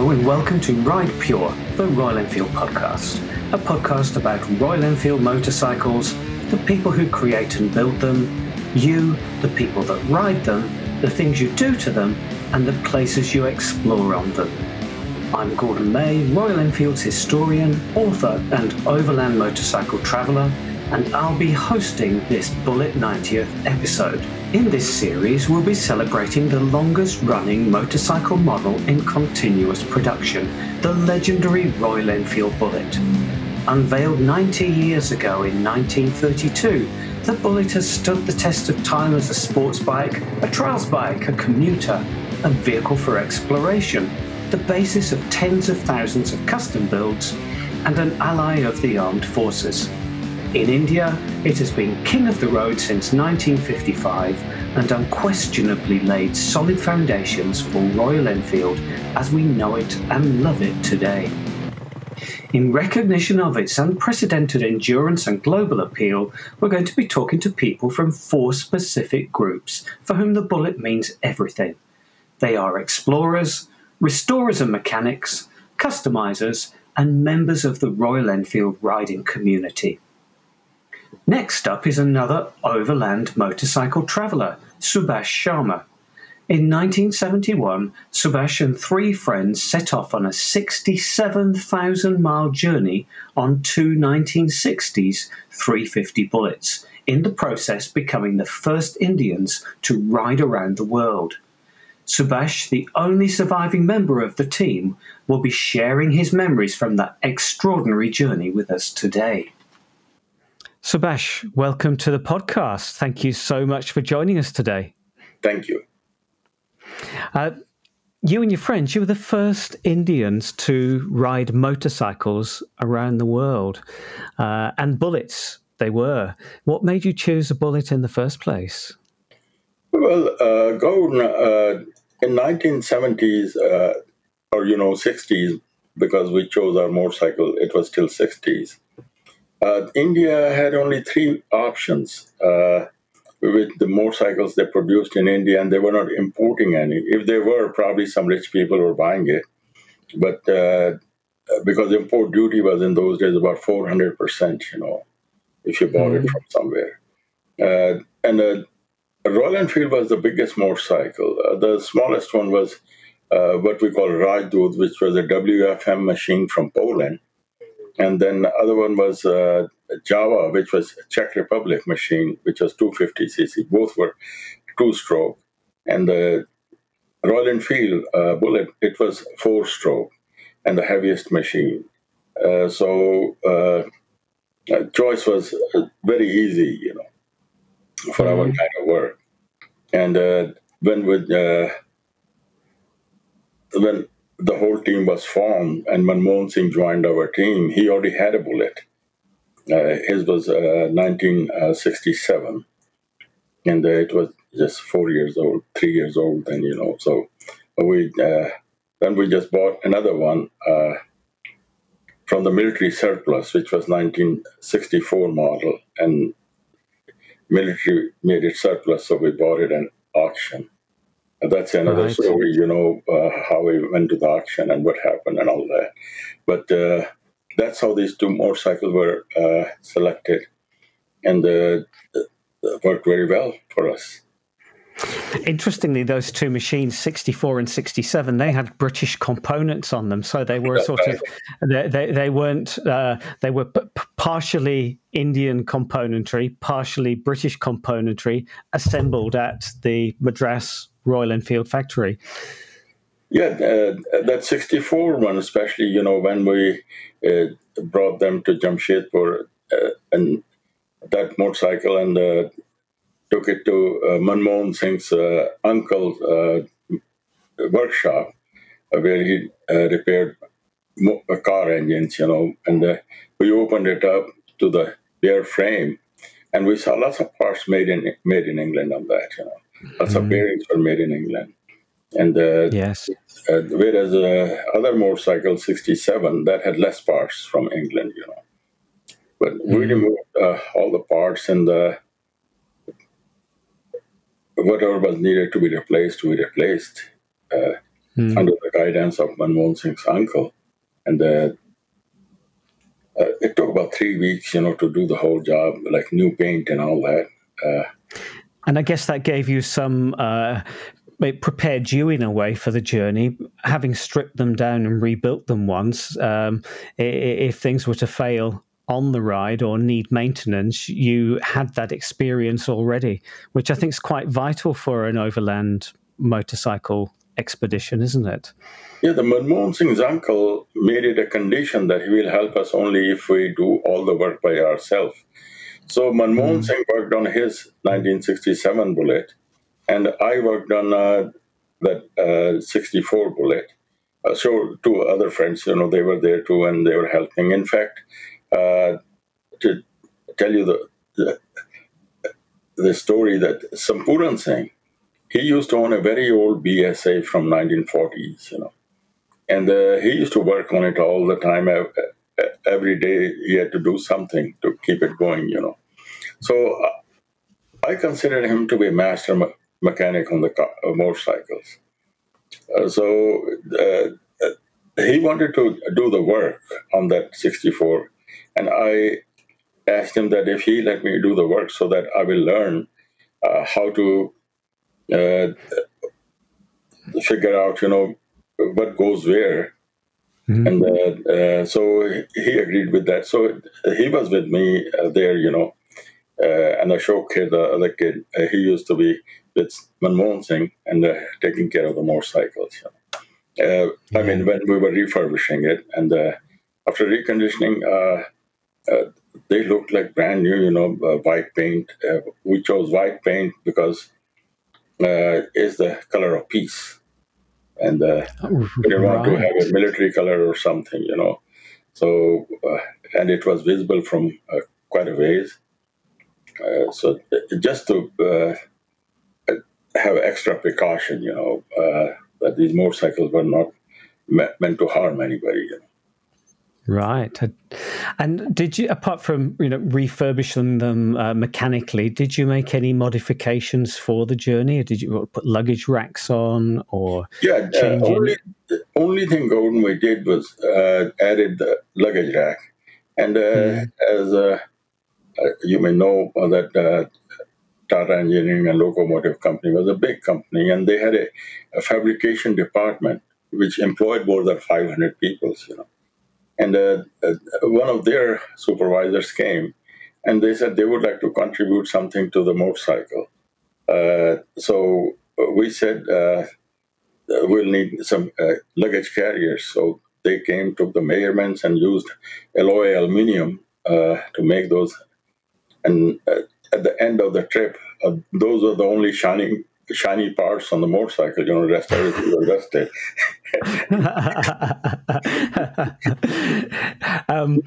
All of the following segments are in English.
Hello and welcome to Ride Pure, the Royal Enfield podcast, a podcast about Royal Enfield motorcycles, the people who create and build them, you, the people that ride them, the things you do to them, and the places you explore on them. I'm Gordon May, Royal Enfield's historian, author, and overland motorcycle traveller, and I'll be hosting this Bullet 90th episode. In this series, we'll be celebrating the longest running motorcycle model in continuous production, the legendary Royal Enfield Bullet. Unveiled 90 years ago in 1932, the Bullet has stood the test of time as a sports bike, a trials bike, a commuter, a vehicle for exploration, the basis of tens of thousands of custom builds, and an ally of the armed forces. In India, it has been king of the road since 1955 and unquestionably laid solid foundations for Royal Enfield as we know it and love it today. In recognition of its unprecedented endurance and global appeal, we're going to be talking to people from four specific groups for whom the bullet means everything. They are explorers, restorers and mechanics, customizers, and members of the Royal Enfield riding community. Next up is another overland motorcycle traveller, Subhash Sharma. In 1971, Subhash and three friends set off on a 67,000 mile journey on two 1960s 350 bullets, in the process becoming the first Indians to ride around the world. Subhash, the only surviving member of the team, will be sharing his memories from that extraordinary journey with us today. Subhash, welcome to the podcast. Thank you so much for joining us today. Thank you. Uh, you and your friends, you were the first Indians to ride motorcycles around the world, uh, and bullets they were. What made you choose a bullet in the first place? Well, uh, Gordon, uh, in 1970s uh, or you know 60s, because we chose our motorcycle, it was still 60s. Uh, India had only three options uh, with the motorcycles they produced in India, and they were not importing any. If they were, probably some rich people were buying it. But uh, because import duty was in those days about 400%, you know, if you bought mm-hmm. it from somewhere. Uh, and uh, Royal Enfield was the biggest motorcycle. Uh, the smallest one was what we call Rajdoot, which was a WFM machine from Poland and then the other one was uh, Jawa, which was Czech Republic machine, which was 250 cc. Both were two-stroke, and the Royal Enfield uh, Bullet it was four-stroke, and the heaviest machine. Uh, so uh, choice was uh, very easy, you know, for mm-hmm. our kind of work. And uh, when with when the whole team was formed, and Manmohan Singh joined our team, he already had a bullet. Uh, his was uh, 1967, and uh, it was just four years old, three years old, then you know. So we uh, then we just bought another one uh, from the military surplus, which was 1964 model, and military made it surplus, so we bought it at auction that's another right. story, you know, uh, how we went to the auction and what happened and all that. But uh, that's how these two motorcycles were uh, selected and uh, worked very well for us. Interestingly, those two machines, 64 and 67, they had British components on them. So they were sort of, they, they, they weren't, uh, they were p- partially Indian componentry, partially British componentry, assembled at the Madras Royal Enfield factory. Yeah, uh, that 64 one, especially, you know, when we uh, brought them to Jamshedpur uh, and that motorcycle and uh, took it to uh, Manmohan Singh's uh, uncle's uh, workshop where he repaired car engines, you know, and we opened it up to the bare frame and we saw lots of parts made in made in England on that, you know. Lots of bearings were made in England. And uh, yes, uh, whereas uh, other motorcycle 67 that had less parts from England, you know. But mm. we removed uh, all the parts and the whatever was needed to be replaced, we replaced. Uh, mm. under the guidance of Manmohan Singh's uncle. And uh, uh, it took about three weeks, you know, to do the whole job, like new paint and all that. And I guess that gave you some uh, it prepared you in a way for the journey, having stripped them down and rebuilt them once. Um, if things were to fail on the ride or need maintenance, you had that experience already, which I think is quite vital for an overland motorcycle expedition, isn't it? Yeah, the Manmohan Singh's uncle made it a condition that he will help us only if we do all the work by ourselves. So Manmohan mm. Singh worked on his 1967 bullet, and I worked on uh, that uh, 64 bullet. Uh, so two other friends, you know, they were there too, and they were helping. In fact, uh, to tell you the, the, the story that Sampuran Singh, he used to own a very old BSA from 1940s, you know, and uh, he used to work on it all the time. Every day he had to do something to keep it going, you know. So uh, I considered him to be a master mechanic on the car, uh, motorcycles. Uh, so uh, he wanted to do the work on that 64, and I asked him that if he let me do the work so that I will learn uh, how to figure out, you know, what goes where. Mm-hmm. And uh, so he agreed with that. So he was with me there, you know, and Ashok kid, the other kid, he used to be with Manmohan Singh and uh, taking care of the motorcycles. Uh, I mean, when we were refurbishing it, and uh, after reconditioning, uh, uh, they looked like brand new, you know, uh, white paint. we chose white paint because it's the color of peace. And uh, oh, we didn't want to have a military color or something, you know. So, uh, and it was visible from uh, quite a ways. so just to have extra precaution, you know, uh, that these motorcycles were not me- meant to harm anybody. You know. Right. And did you, apart from you know refurbishing them uh, mechanically, did you make any modifications for the journey? Or did you put luggage racks on, or yeah? Uh, only the only thing Gordon we did was uh, added the luggage rack, and mm. as uh, you may know that Tata Engineering and Locomotive Company was a big company, and they had a, a fabrication department which employed more than 500 people. You know, and uh, uh, one of their supervisors came, and they said they would like to contribute something to the motorcycle. Uh, so we said uh, we'll need some uh, luggage carriers. So they came, took the measurements, and used alloy aluminum uh, to make those. And at the end of the trip, uh, those were the only shining shiny parts on the motorcycle. You know, rest everything was rusted. um,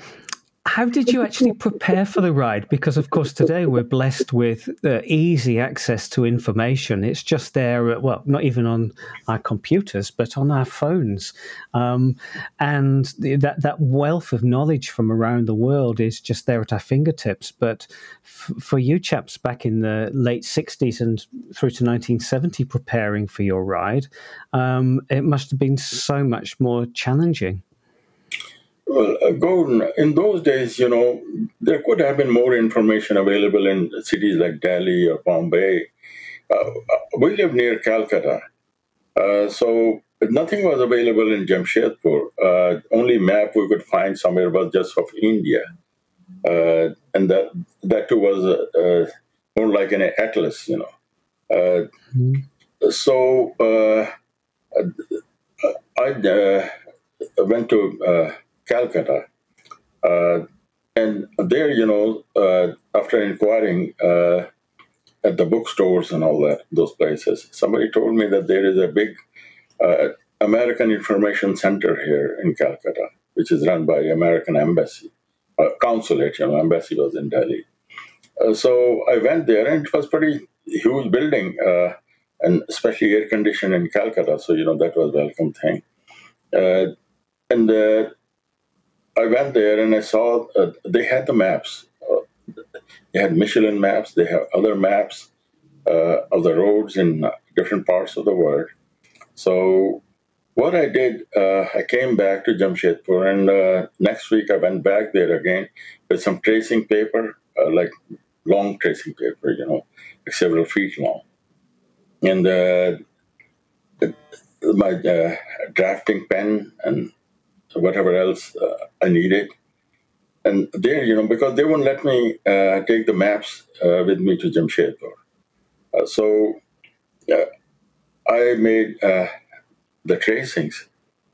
how did you actually prepare for the ride? Because, of course, today we're blessed with uh, easy access to information. It's just there, well, not even on our computers, but on our phones. Um, and that, that wealth of knowledge from around the world is just there at our fingertips. But f- for you chaps back in the late 60s and through to 1970, preparing for your ride, um, it must have been so much more challenging. Well, uh, Gordon, in those days, you know, there could have been more information available in cities like Delhi or Bombay. Uh, uh we live near Calcutta, uh, so nothing was available in Jamshedpur. Uh, only map we could find somewhere was just of India, uh, and that that too was more like an atlas, you know. Mm-hmm. So I went to Calcutta. Uh, and there, you know, uh, after inquiring uh, at the bookstores and all that, those places, somebody told me that there is a big uh, American Information Center here in Calcutta, which is run by the American Embassy, uh, consulate, you know, embassy was in Delhi. Uh, so I went there and it was pretty huge building and especially air conditioned in Calcutta. So, you know, that was a welcome thing. and I went there and I saw uh, they had the maps. Uh, they had Michelin maps. They have other maps uh, of the roads in different parts of the world. So what I did, uh, I came back to Jamshedpur, and uh, next week I went back there again with some tracing paper, uh, like long tracing paper, you know, like several feet long, and uh, my uh, drafting pen and whatever else uh, I needed. And there, you know, because they wouldn't let me take the maps with me to Jamshedpur. so I made the tracings.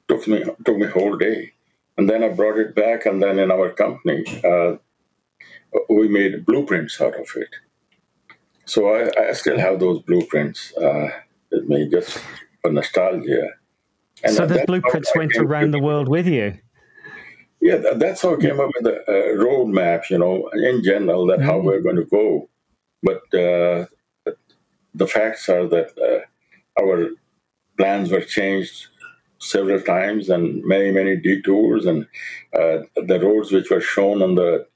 Took me took me whole day, and then I brought it back, and then in our company, uh, we made blueprints out of it. So I, I still have those blueprints uh, with me, just for nostalgia. And so the blueprints went around the world with you. Yeah, that's how I came up with the uh, roadmap. You know, in general, that mm how we're going to go. But uh, the facts are that uh, our plans were changed several times and many, many detours. And uh, the roads which were shown on the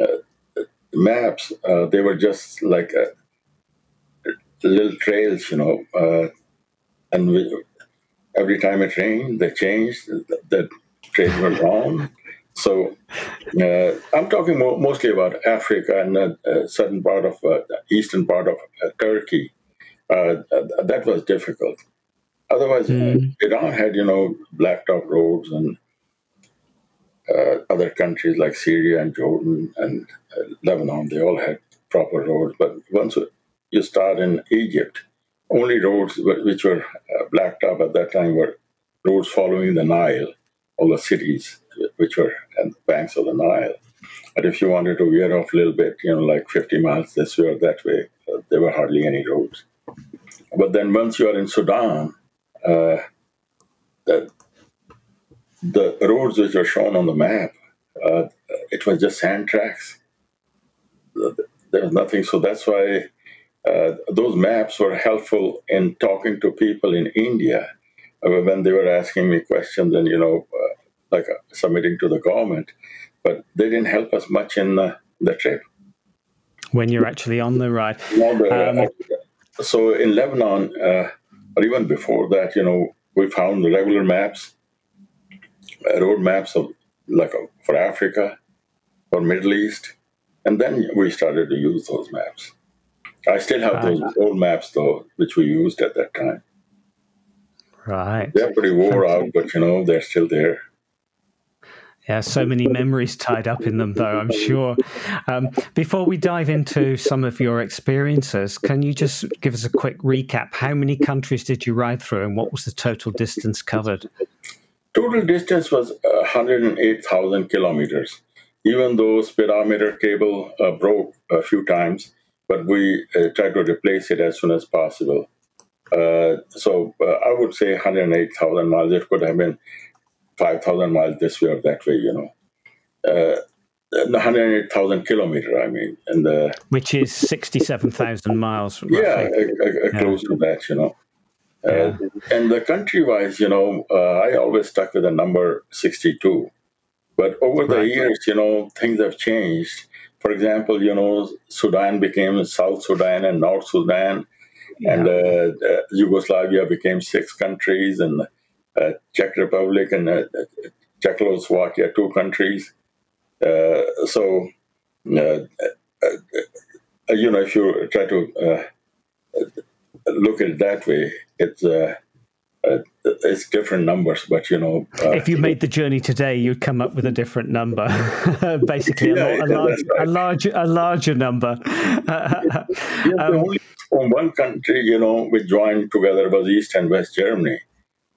uh, maps, uh, they were just like uh, little trails, you know. Uh, and we, every time it rained, they changed. The, the trails were wrong. So uh, I'm talking mo- mostly about Africa and a certain part of uh, the eastern part of uh, Turkey. Uh, that was difficult. Otherwise, mm. Iran had, you know, blacktop roads and uh, other countries like Syria and Jordan and uh, Lebanon, they all had proper roads. But once you start in Egypt, only roads which were uh, blacktop at that time were roads following the Nile, all the cities which were at the banks of the Nile. But if you wanted to veer off a little bit, you know, like 50 miles this way or that way, uh, there were hardly any roads. But then once you are in Sudan, uh, that the roads which are shown on the map, uh, it was just sand tracks. There was nothing. So that's why uh, those maps were helpful in talking to people in India uh, when they were asking me questions and, you know, uh, like uh, submitting to the government. But they didn't help us much in the trip. When you're actually on the ride. Um, so in Lebanon, or even before that, you know, we found the regular maps, uh, road maps of like uh, for Africa for Middle East, and then we started to use those maps. I still have those old maps though, which we used at that time. Right. They're pretty wore out, but you know, they're still there. Yeah, so many memories tied up in them, though, I'm sure. Um, before we dive into some of your experiences, can you just give us a quick recap? How many countries did you ride through and what was the total distance covered? Total distance was 108,000 kilometers, even though speedometer cable uh, broke a few times, but we uh, tried to replace it as soon as possible. Uh, so uh, I would say 108,000 miles. It could have been 5,000 miles this way or that way, you know. Uh, 108,000 kilometer, I mean, and uh, which is 67,000 miles. Roughly. Yeah, yeah, close to that, you know. Uh, yeah. And the country wise, you know, uh, I always stuck with the number 62. But over the right. years, you know, things have changed. For example, you know, Sudan became South Sudan and North Sudan, yeah. and uh, uh, Yugoslavia became six countries, and uh, Czech Republic and uh, Czechoslovakia, two countries. Uh, so, you know, if you try to look at it that way, it's uh, it's different numbers, but you know, uh, if you made the journey today, you'd come up with a different number, basically yeah, a, a, large, right. a, larger, a larger number. yeah, um, only from one country, you know, we joined together was East and West Germany.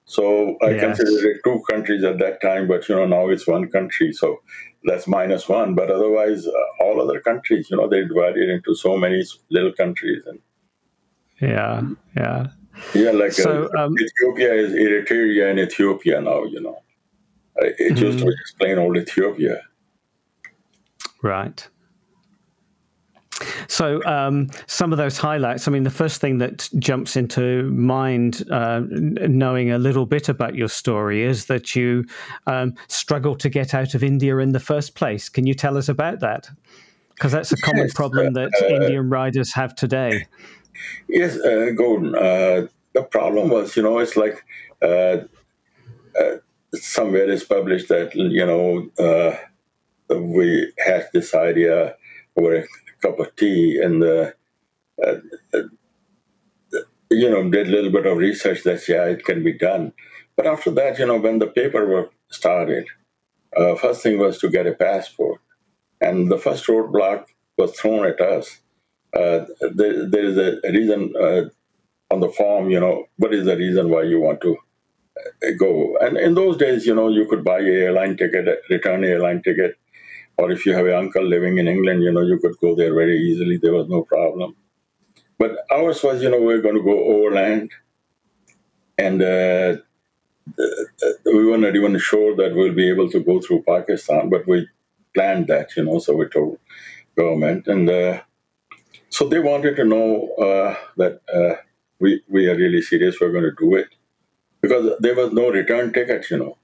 So I yes. considered it two countries at that time, but you know now it's one country, so that's minus one. But otherwise, uh, all other countries, you know, they divided into so many little countries, and yeah, yeah, yeah. Like so, uh, um, Ethiopia is Eritrea and Ethiopia now. You know, it used to be just plain old Ethiopia. Right. So, um, some of those highlights. I mean, the first thing that jumps into mind, uh, knowing a little bit about your story, is that you um, struggled to get out of India in the first place. Can you tell us about that? Because that's a common yes, problem that uh, Indian riders have today. Yes, uh, Gordon. Uh, the problem was, you know, it's like uh, uh, somewhere is published that you know uh, we had this idea over a cup of tea and uh, you know did a little bit of research that yeah it can be done but after that you know when the paperwork started first thing was to get a passport and the first roadblock was thrown at us uh, there, there is a reason uh, on the form you know what is the reason why you want to uh, go and in those days you know you could buy a airline ticket return airline ticket or if you have an uncle living in England, you know, you could go there very easily. There was no problem. But ours was, you know, we're going to go overland, and uh, uh, we were not even sure that we'll be able to go through Pakistan, but we planned that, you know. So we told government, and uh, so they wanted to know uh, that uh, we we are really serious. We're going to do it because there was no return ticket, you know.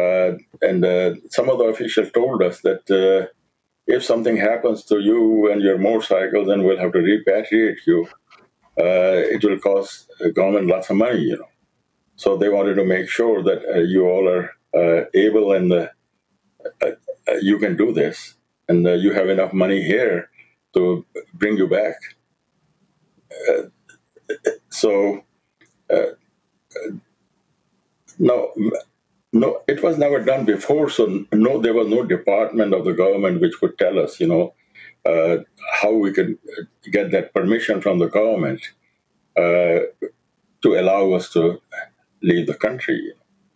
Uh, and uh, some of the officials told us that uh, if something happens to you and your motorcycle, then we'll have to repatriate you. it will cost the government lots of money, you know. So they wanted to make sure that you all are able and you can do this, and you have enough money here to bring you back. Uh, so, uh, no, no, it was never done before. So no, there was no department of the government which could tell us, you know, uh, how we could get that permission from the government uh, to allow us to leave the country,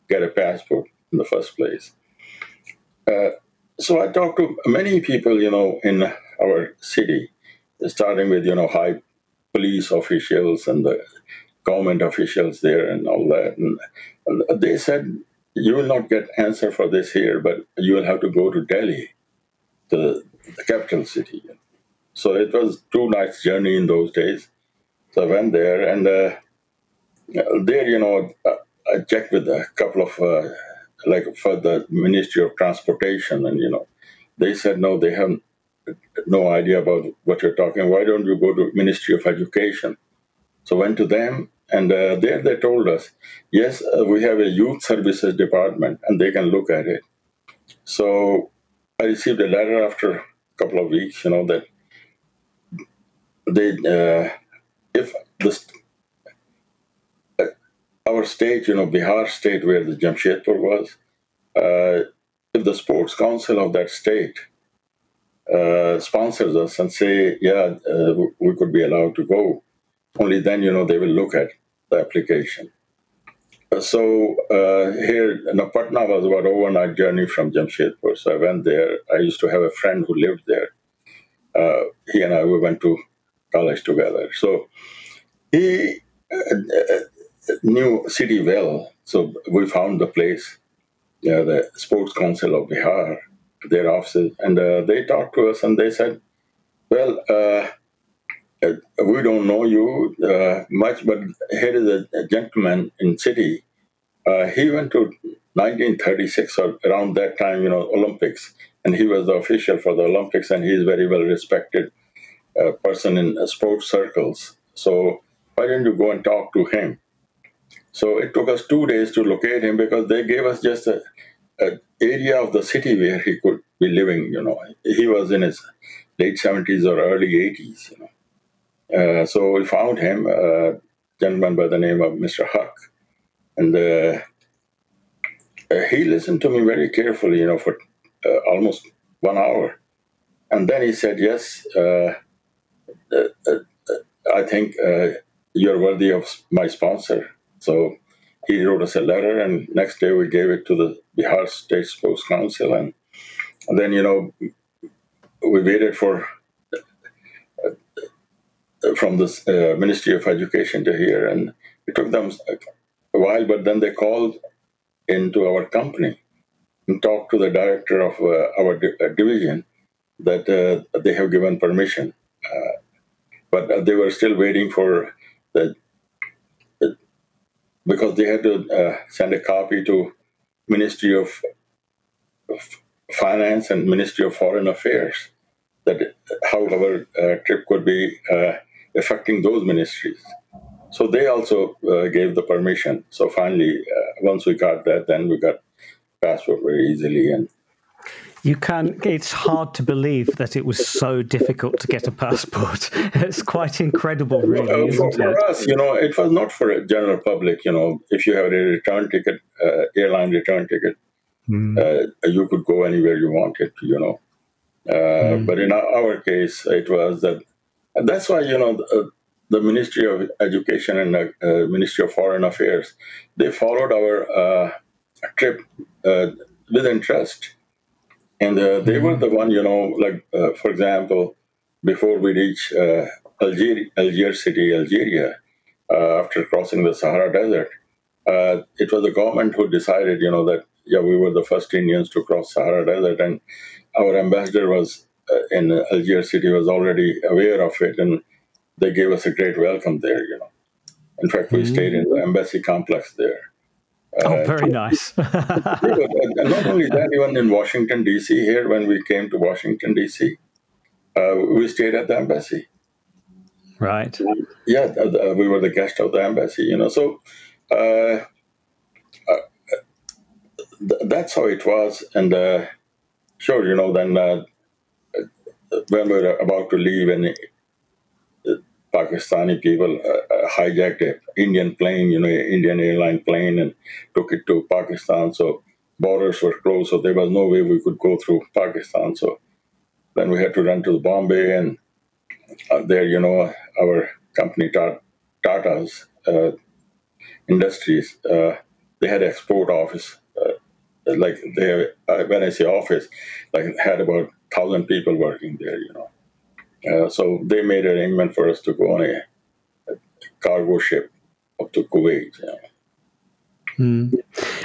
get a passport in the first place. Uh, so I talked to many people, you know, in our city, starting with, you know, high police officials and the government officials there and all that. And, and they said you will not get answer for this here, but you will have to go to Delhi, the, the capital city. So it was two nights journey in those days. So I went there, and uh, there, you know, I checked with a couple of, uh, like for the Ministry of Transportation, and you know, they said no, they have no idea about what you're talking. Why don't you go to Ministry of Education? So went to them, and uh, there they told us, yes, uh, we have a youth services department and they can look at it. So I received a letter after a couple of weeks, you know, that they, uh, if this, uh, our state, you know, Bihar state where the Jamshedpur was, uh, if the sports council of that state uh, sponsors us and say, yeah, we could be allowed to go, only then, you know, they will look at the application. Uh, so uh, here, you know, Patna was about overnight journey from Jamshedpur. So I went there. I used to have a friend who lived there. Uh, he and I we went to college together. So he uh, uh knew city well. So we found the place, know, the Sports Council of Bihar, their offices, and uh, they talked to us and they said, "Well, uh, we don't know you uh, much, but here is a, a gentleman in city. Uh, he went to 1936 or around that time, you know, Olympics, and he was the official for the Olympics, and he's very well respected uh, person in uh, sports circles. So why don't you go and talk to him? So it took us two days to locate him because they gave us just a, a area of the city where he could be living. You know, he was in his late 70s or early 80s. You know. Uh, so we found him, a gentleman by the name of Mr. Huck, and uh, uh, he listened to me very carefully, you know, for uh, almost one hour, and then he said, "Yes, uh, I think you're worthy of my sponsor." So he wrote us a letter, and next day we gave it to the Bihar State Sports Council, and, and then you know we waited for from the uh, Ministry of Education to hear, and it took them a while. But then they called into our company and talked to the director of uh, our di- uh, division that uh, they have given permission, uh, but uh, they were still waiting for the because they had to send a copy to Ministry of, of Finance and Ministry of Foreign Affairs that how our uh, trip could be uh, affecting those ministries. So they also uh, gave the permission. So finally, uh, once we got that, then we got passport very easily. And you can. It's hard to believe that it was so difficult to get a passport. It's quite incredible, really. isn't for, for us, you know, it was not for a general public. You know, if you have a return ticket, uh, airline return ticket, mm. uh, you could go anywhere you wanted. You know, uh, mm. but in our case, it was that. That's why you know the, the Ministry of Education and the uh, Ministry of Foreign Affairs they followed our uh, trip uh, with interest and uh, they were the one, you know, like uh, for example, before we reach uh, Algeria, Algiers city, Algeria, uh, after crossing the Sahara Desert, uh, it was the government who decided, you know, that yeah, we were the first Indians to cross Sahara Desert, and our ambassador was uh, in Algiers city was already aware of it, and they gave us a great welcome there, you know. In fact, we mm-hmm. stayed in the embassy complex there. Oh, uh, very nice. not only that, even in Washington, D.C., here, when we came to Washington, D.C., uh, we stayed at the embassy. Right. Yeah, we were the guest of the embassy, you know. So uh, uh that's how it was. And uh, sure, you know, then uh, when we were about to leave, and Pakistani people uh, uh, hijacked an Indian plane, you know, Indian airline plane, and took it to Pakistan. So borders were closed, so there was no way we could go through Pakistan. So then we had to run to Bombay, and uh, there, you know, our company Tata's uh, Industries, uh, they had export office. Like they, when I say office, like had about thousand people working there, you know. Uh, so they made an arrangement for us to go on a, a cargo ship up to Kuwait. Yeah. Mm.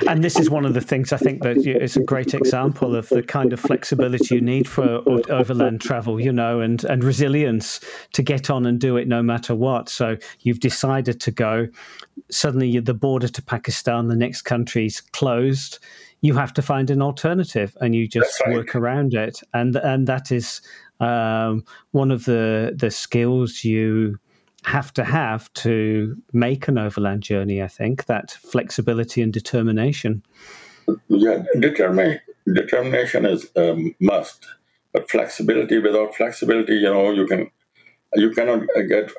And this is one of the things I think that it's a great example of the kind of flexibility you need for overland travel, you know, and, and resilience to get on and do it no matter what. So you've decided to go. Suddenly, the border to Pakistan, the next country's closed. You have to find an alternative, and you just right. work around it. And and that is um, one of the the skills you have to have to make an overland journey. I think that flexibility and determination. Yeah, determination determination is a must, but flexibility without flexibility, you know, you can you cannot get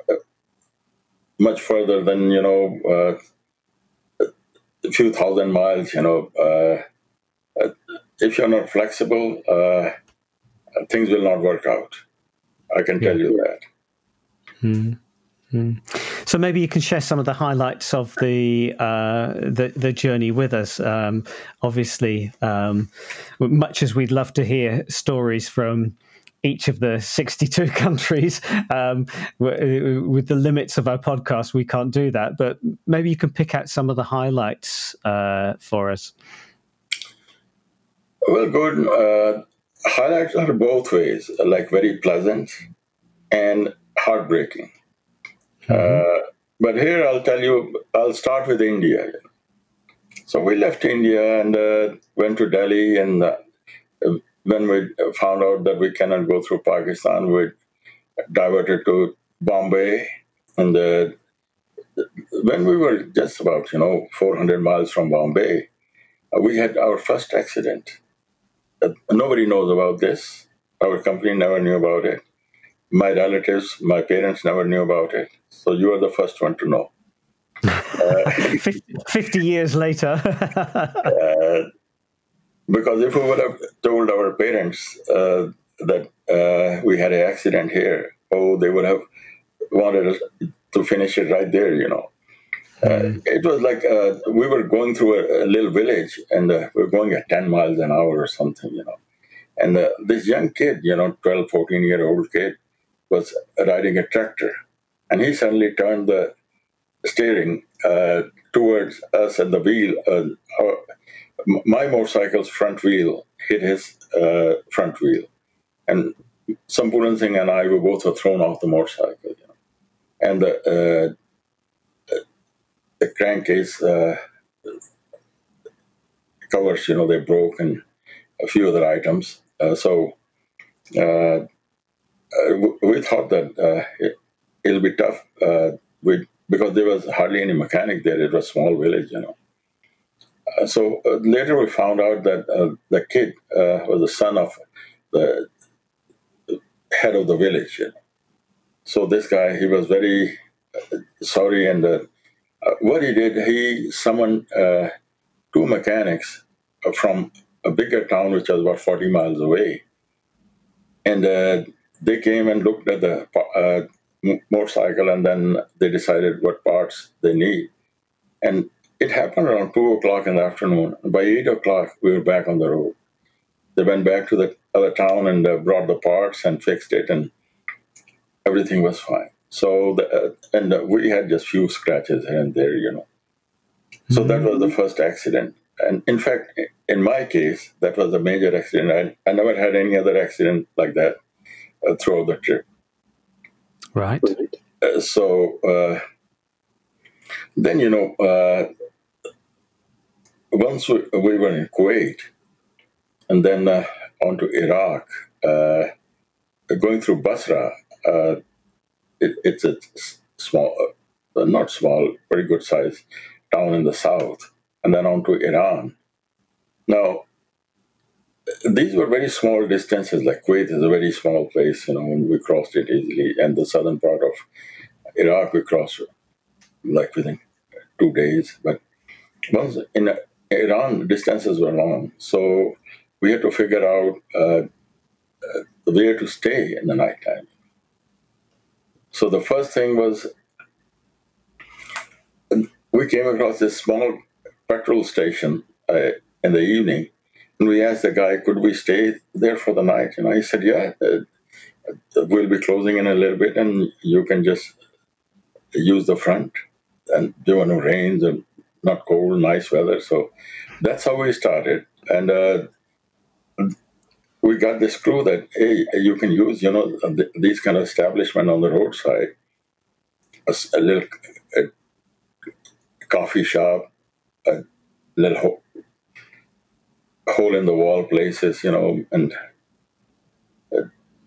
much further than you know uh, a few thousand miles. You know, uh, if you're not flexible. Uh, things will not work out. I can tell you that. Mm-hmm. So maybe you can share some of the highlights of the uh, the, the, journey with us. Um, obviously, um, much as we'd love to hear stories from each of the 62 countries, um, with the limits of our podcast, we can't do that. But maybe you can pick out some of the highlights uh, for us. Well, Gordon, uh, highlights are both ways, like very pleasant and heartbreaking. Mm-hmm. Uh, but here I'll tell you, I'll start with India. So we left India and uh, went to Delhi, and uh, when we found out that we cannot go through Pakistan, we diverted to Bombay. And uh, when we were just about, you know, 400 miles from Bombay, uh, we had our first accident nobody knows about this. Our company never knew about it. My relatives, my parents never knew about it. So you are the first one to know. Uh, 50, 50, years later. uh, because if we would have told our parents uh, that uh, we had an accident here, oh, they would have wanted us to finish it right there, you know. Uh, it was like uh, we were going through a, a little village and uh, we are going at 10 miles an hour or something, you know. And uh, this young kid, you know, 12, 14 year old kid, was riding a tractor. And he suddenly turned the steering uh, towards us and the wheel. Uh, our, my motorcycle's front wheel hit his front wheel. And Sampuran Singh and I were both thrown off the motorcycle. You know? And the crankcase uh, covers, you know, they broke and a few other items. Uh, so uh, we thought that it, will be tough. we because there was hardly any mechanic there. It was a small village, you know. Uh, so uh, later we found out that uh, the kid uh, was the son of the head of the village. You know? So this guy, he was very uh, sorry, and uh, what he did, he summoned uh, two mechanics from a bigger town, which was about 40 miles away, and uh, they came and looked at the uh, motorcycle, and then they decided what parts they need. And it happened around two o'clock in the afternoon. By eight o'clock, we were back on the road. They went back to the other town and uh, brought the parts and fixed it, and everything was fine. So, the, uh, and we had just few scratches here and there, you know. So mm-hmm. that was the first accident. And in fact, in my case, that was a major accident. I, I never had any other accident like that uh, throughout the trip. Right. Uh, so uh, then, you know, uh, once we, we, were in Kuwait and then uh, on to Iraq, uh, going through Basra, uh, it, it's a small, not small, very good size town in the south, and then on to Iran. Now, these were very small distances. Like Kuwait is a very small place, you know, and we crossed it easily. And the southern part of Iraq, we crossed like within two days. But once in Iran, distances were long, so we had to figure out uh, uh, where to stay in the nighttime. So the first thing was we came across this small petrol station uh, in the evening and we asked the guy, could we stay there for the night? And I said, yeah, uh, we'll be closing in a little bit and you can just use the front. And there were no rains and not cold, nice weather. So that's how we started. And uh, we got this clue that, hey, you can use, you know, these kind of establishment on the roadside, a, a little a coffee shop, a little hole in the wall places, you know, and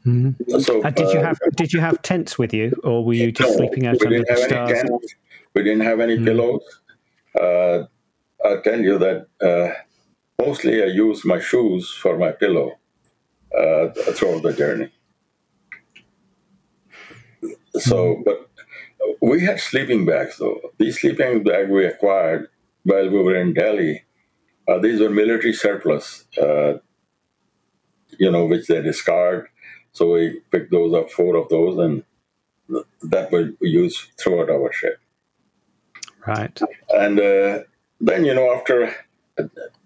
Mm-hmm. So, uh, did you have did you have tents with you, or were you just no, sleeping out under the stars? Tents. We didn't have any mm. pillows. Uh, I'll tell you that uh, mostly I used my shoes for my pillow uh, throughout the journey. So, mm. but we had sleeping bags though. These sleeping bags we acquired while we were in Delhi uh, these were military surplus, uh, you know, which they discard. So we picked those up, four of those, and that we used throughout our ship. Right. And uh, then, you know, after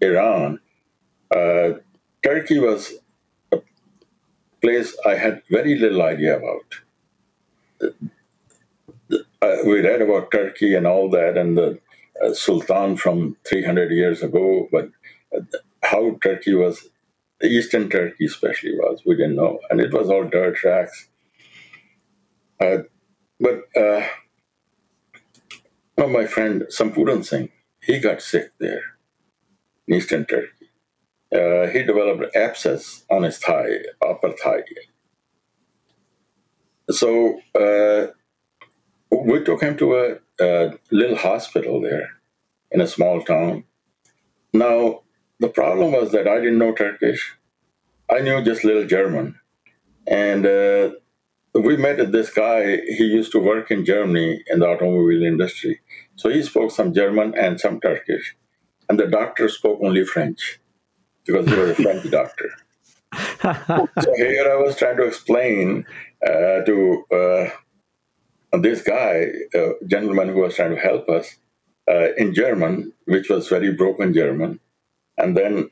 Iran, uh, Turkey was place I had very little idea about. Uh, we read about Turkey and all that, and the sultan from 300 years ago, but how Turkey was, Eastern Turkey especially was, we didn't know. And it was all dirt tracks. Uh, but uh, my friend Sampuran Singh, he got sick there in Eastern Turkey. Uh, he developed abscess on his thigh, upper thigh. So uh, we took him to a a little hospital there in a small town. Now, the problem was that I didn't know Turkish. I knew just little German. And uh, we met this guy, he used to work in Germany in the automobile industry. So he spoke some German and some Turkish. And the doctor spoke only French because he was a French doctor. so here I was trying to explain uh, to uh, this guy, a gentleman who was trying to help us uh, in German, which was very broken German, and then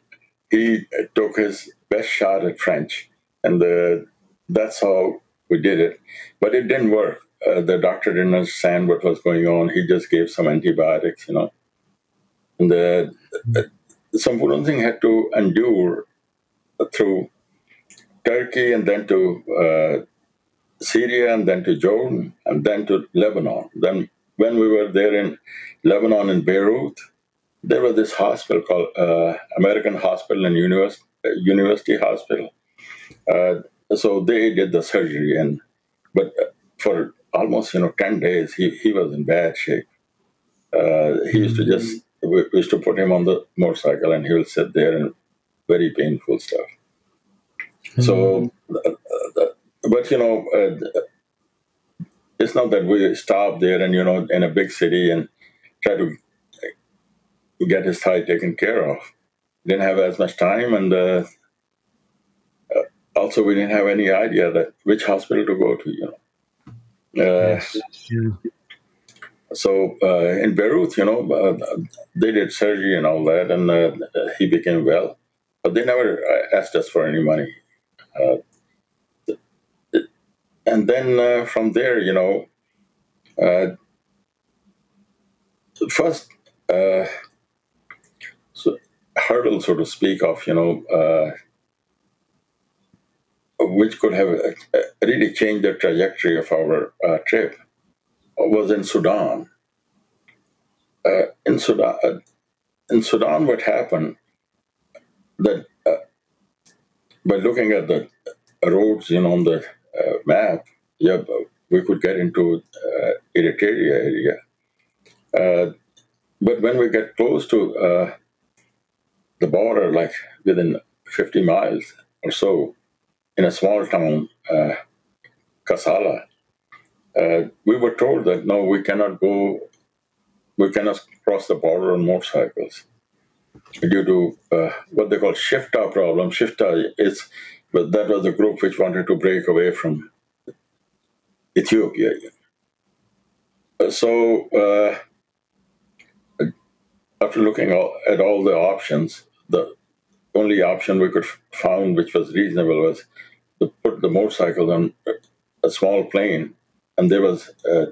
he took his best shot at French, and the, that's how we did it. But it didn't work. Uh, the doctor didn't understand what was going on. He just gave some antibiotics, you know. And the, Sampuran Singh had to endure through Turkey and then to uh, Syria and then to Jordan and then to Lebanon. Then, when we were there in Lebanon in Beirut, there was this hospital called uh, American Hospital and University, uh, University Hospital. Uh, so they did the surgery, and but for almost, you know, 10 days, he, he was in bad shape. Uh, he used to just, we we used to put him on the motorcycle and he will sit there and very painful stuff. So, uh, uh, but you know, uh, it's not that we stop there and, you know, in a big city and try to get his thigh taken care of. Didn't have as much time and uh, uh, also we didn't have any idea that which hospital to go to, you know. Uh, Yes. So uh, in Beirut, you know, uh, they did surgery and all that, and uh, he became well. But they never uh, asked us for any money. Uh, and then uh, from there, you know, first so hurdle, so to speak, of you know, which could have really changed the trajectory of our trip, was in Sudan. Uh, in Sudan, uh, in Sudan, what happened that uh, by looking at the roads, you know, on the uh, map, yeah, we could get into uh, Eritrea area. Uh, but when we get close to the border, like within 50 miles or so, in a small town, Kassala, uh, we were told that no, we cannot go, we cannot cross the border on motorcycles due to uh, what they call Shifta problem. Shifta is, but that was a group which wanted to break away from Ethiopia. Uh, So uh, after looking at all the options, the only option we could find which was reasonable was to put the motorcycle on a small plane, and there was uh,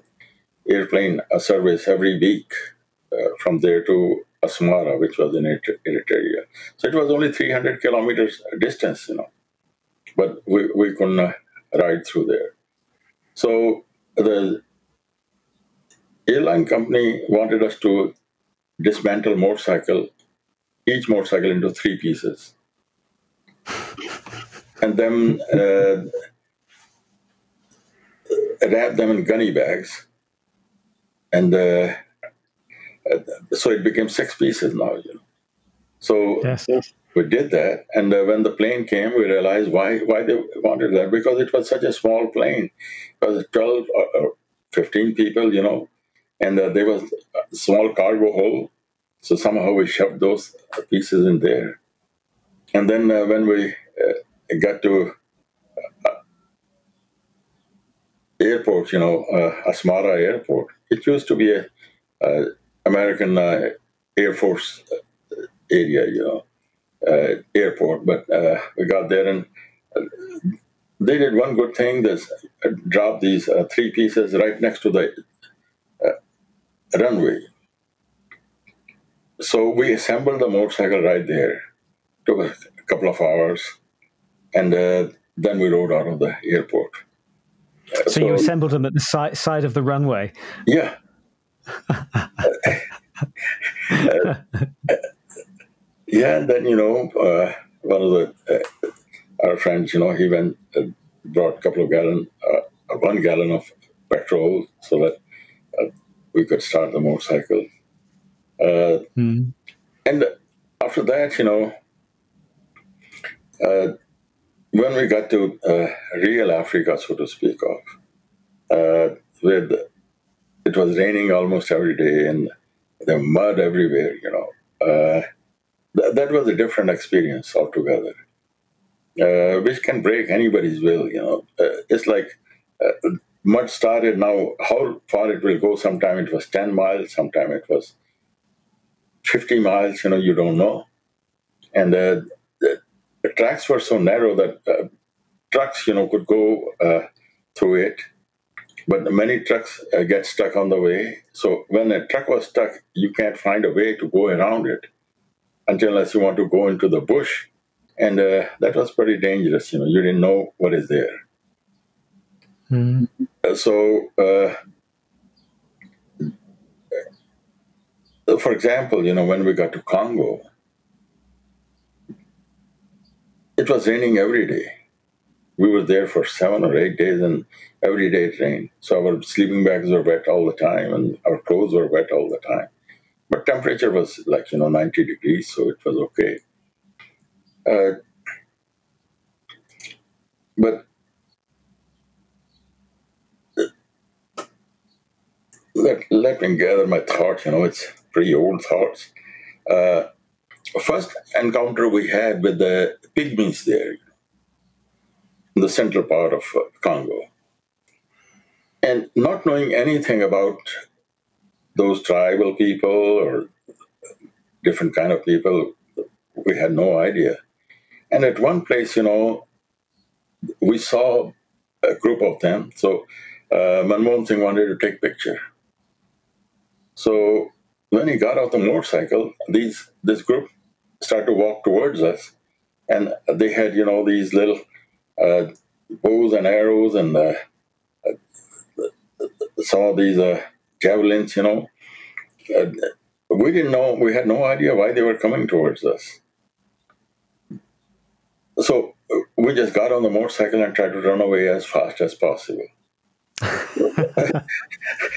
airplane uh, service every week uh, from there to Asmara, which was in Eritrea. So it was only 300 kilometers distance, you know, but we, we couldn't ride through there. So the airline company wanted us to dismantle motorcycle, each motorcycle into three pieces, and then uh, wrap them in gunny bags, and uh, uh, so it became six pieces now. You know, so Yes. we did that, and uh, when the plane came, we realized why why they wanted that because it was such a small plane. It was twelve or, fifteen people, you know, and uh, there was a small cargo hold. So somehow we shoved those pieces in there, and then uh, when we uh, got to airport, you know, uh, Asmara Airport, it used to be a, American uh, Air Force uh, area, you know uh, airport, but uh, we got there and they did one good thing. They dropped these three pieces right next to the runway. So we assembled the motorcycle right there. Took a couple of hours, and then we rode out of the airport. Uh, So you assembled them at the si- side of the runway. yeah. Yeah, and then you know, uh, one of the uh, our friends, you know, he went uh, brought a couple of gallon, uh, one gallon of petrol, so that uh, we could start the motorcycle. Uh, Mm. and after that, you know, uh, when we got to uh, real Africa, so to speak of, uh, with it was raining almost every day and the mud everywhere, you know. Uh, th- that was a different experience altogether, uh, which can break anybody's will, you know. Uh, it's like uh, mud started now, how far it will go, sometime it was 10 miles, sometime it was 50 miles, you know, you don't know. And tracks were so narrow that uh, trucks, you know, could go uh, through it but many trucks uh, get stuck on the way. So when a truck was stuck, you can't find a way to go around it until unless you want to go into the bush, and uh, that was pretty dangerous. You know, you didn't know what is there. Mm. So, uh, for example, you know, when we got to Congo, it was raining every day. we were there for seven or eight days, and every day it rained. So our sleeping bags were wet all the time, and our clothes were wet all the time. But temperature was like you know 90 degrees, so it was okay. Uh, but let, let me gather my thoughts. You know, it's pretty old thoughts. Uh, first encounter we had with the pygmies there in the central part of uh, Congo. And not knowing anything about those tribal people or different kind of people, we had no idea. And at one place, you know, we saw a group of them. So uh, Manmohan Singh wanted to take picture. So when he got off the motorcycle, these this group started to walk towards us, and they had you know these little uh, bows and arrows and uh, some of these uh, javelins, you know. Uh, we didn't know, we had no idea why they were coming towards us. So we just got on the motorcycle and tried to run away as fast as possible.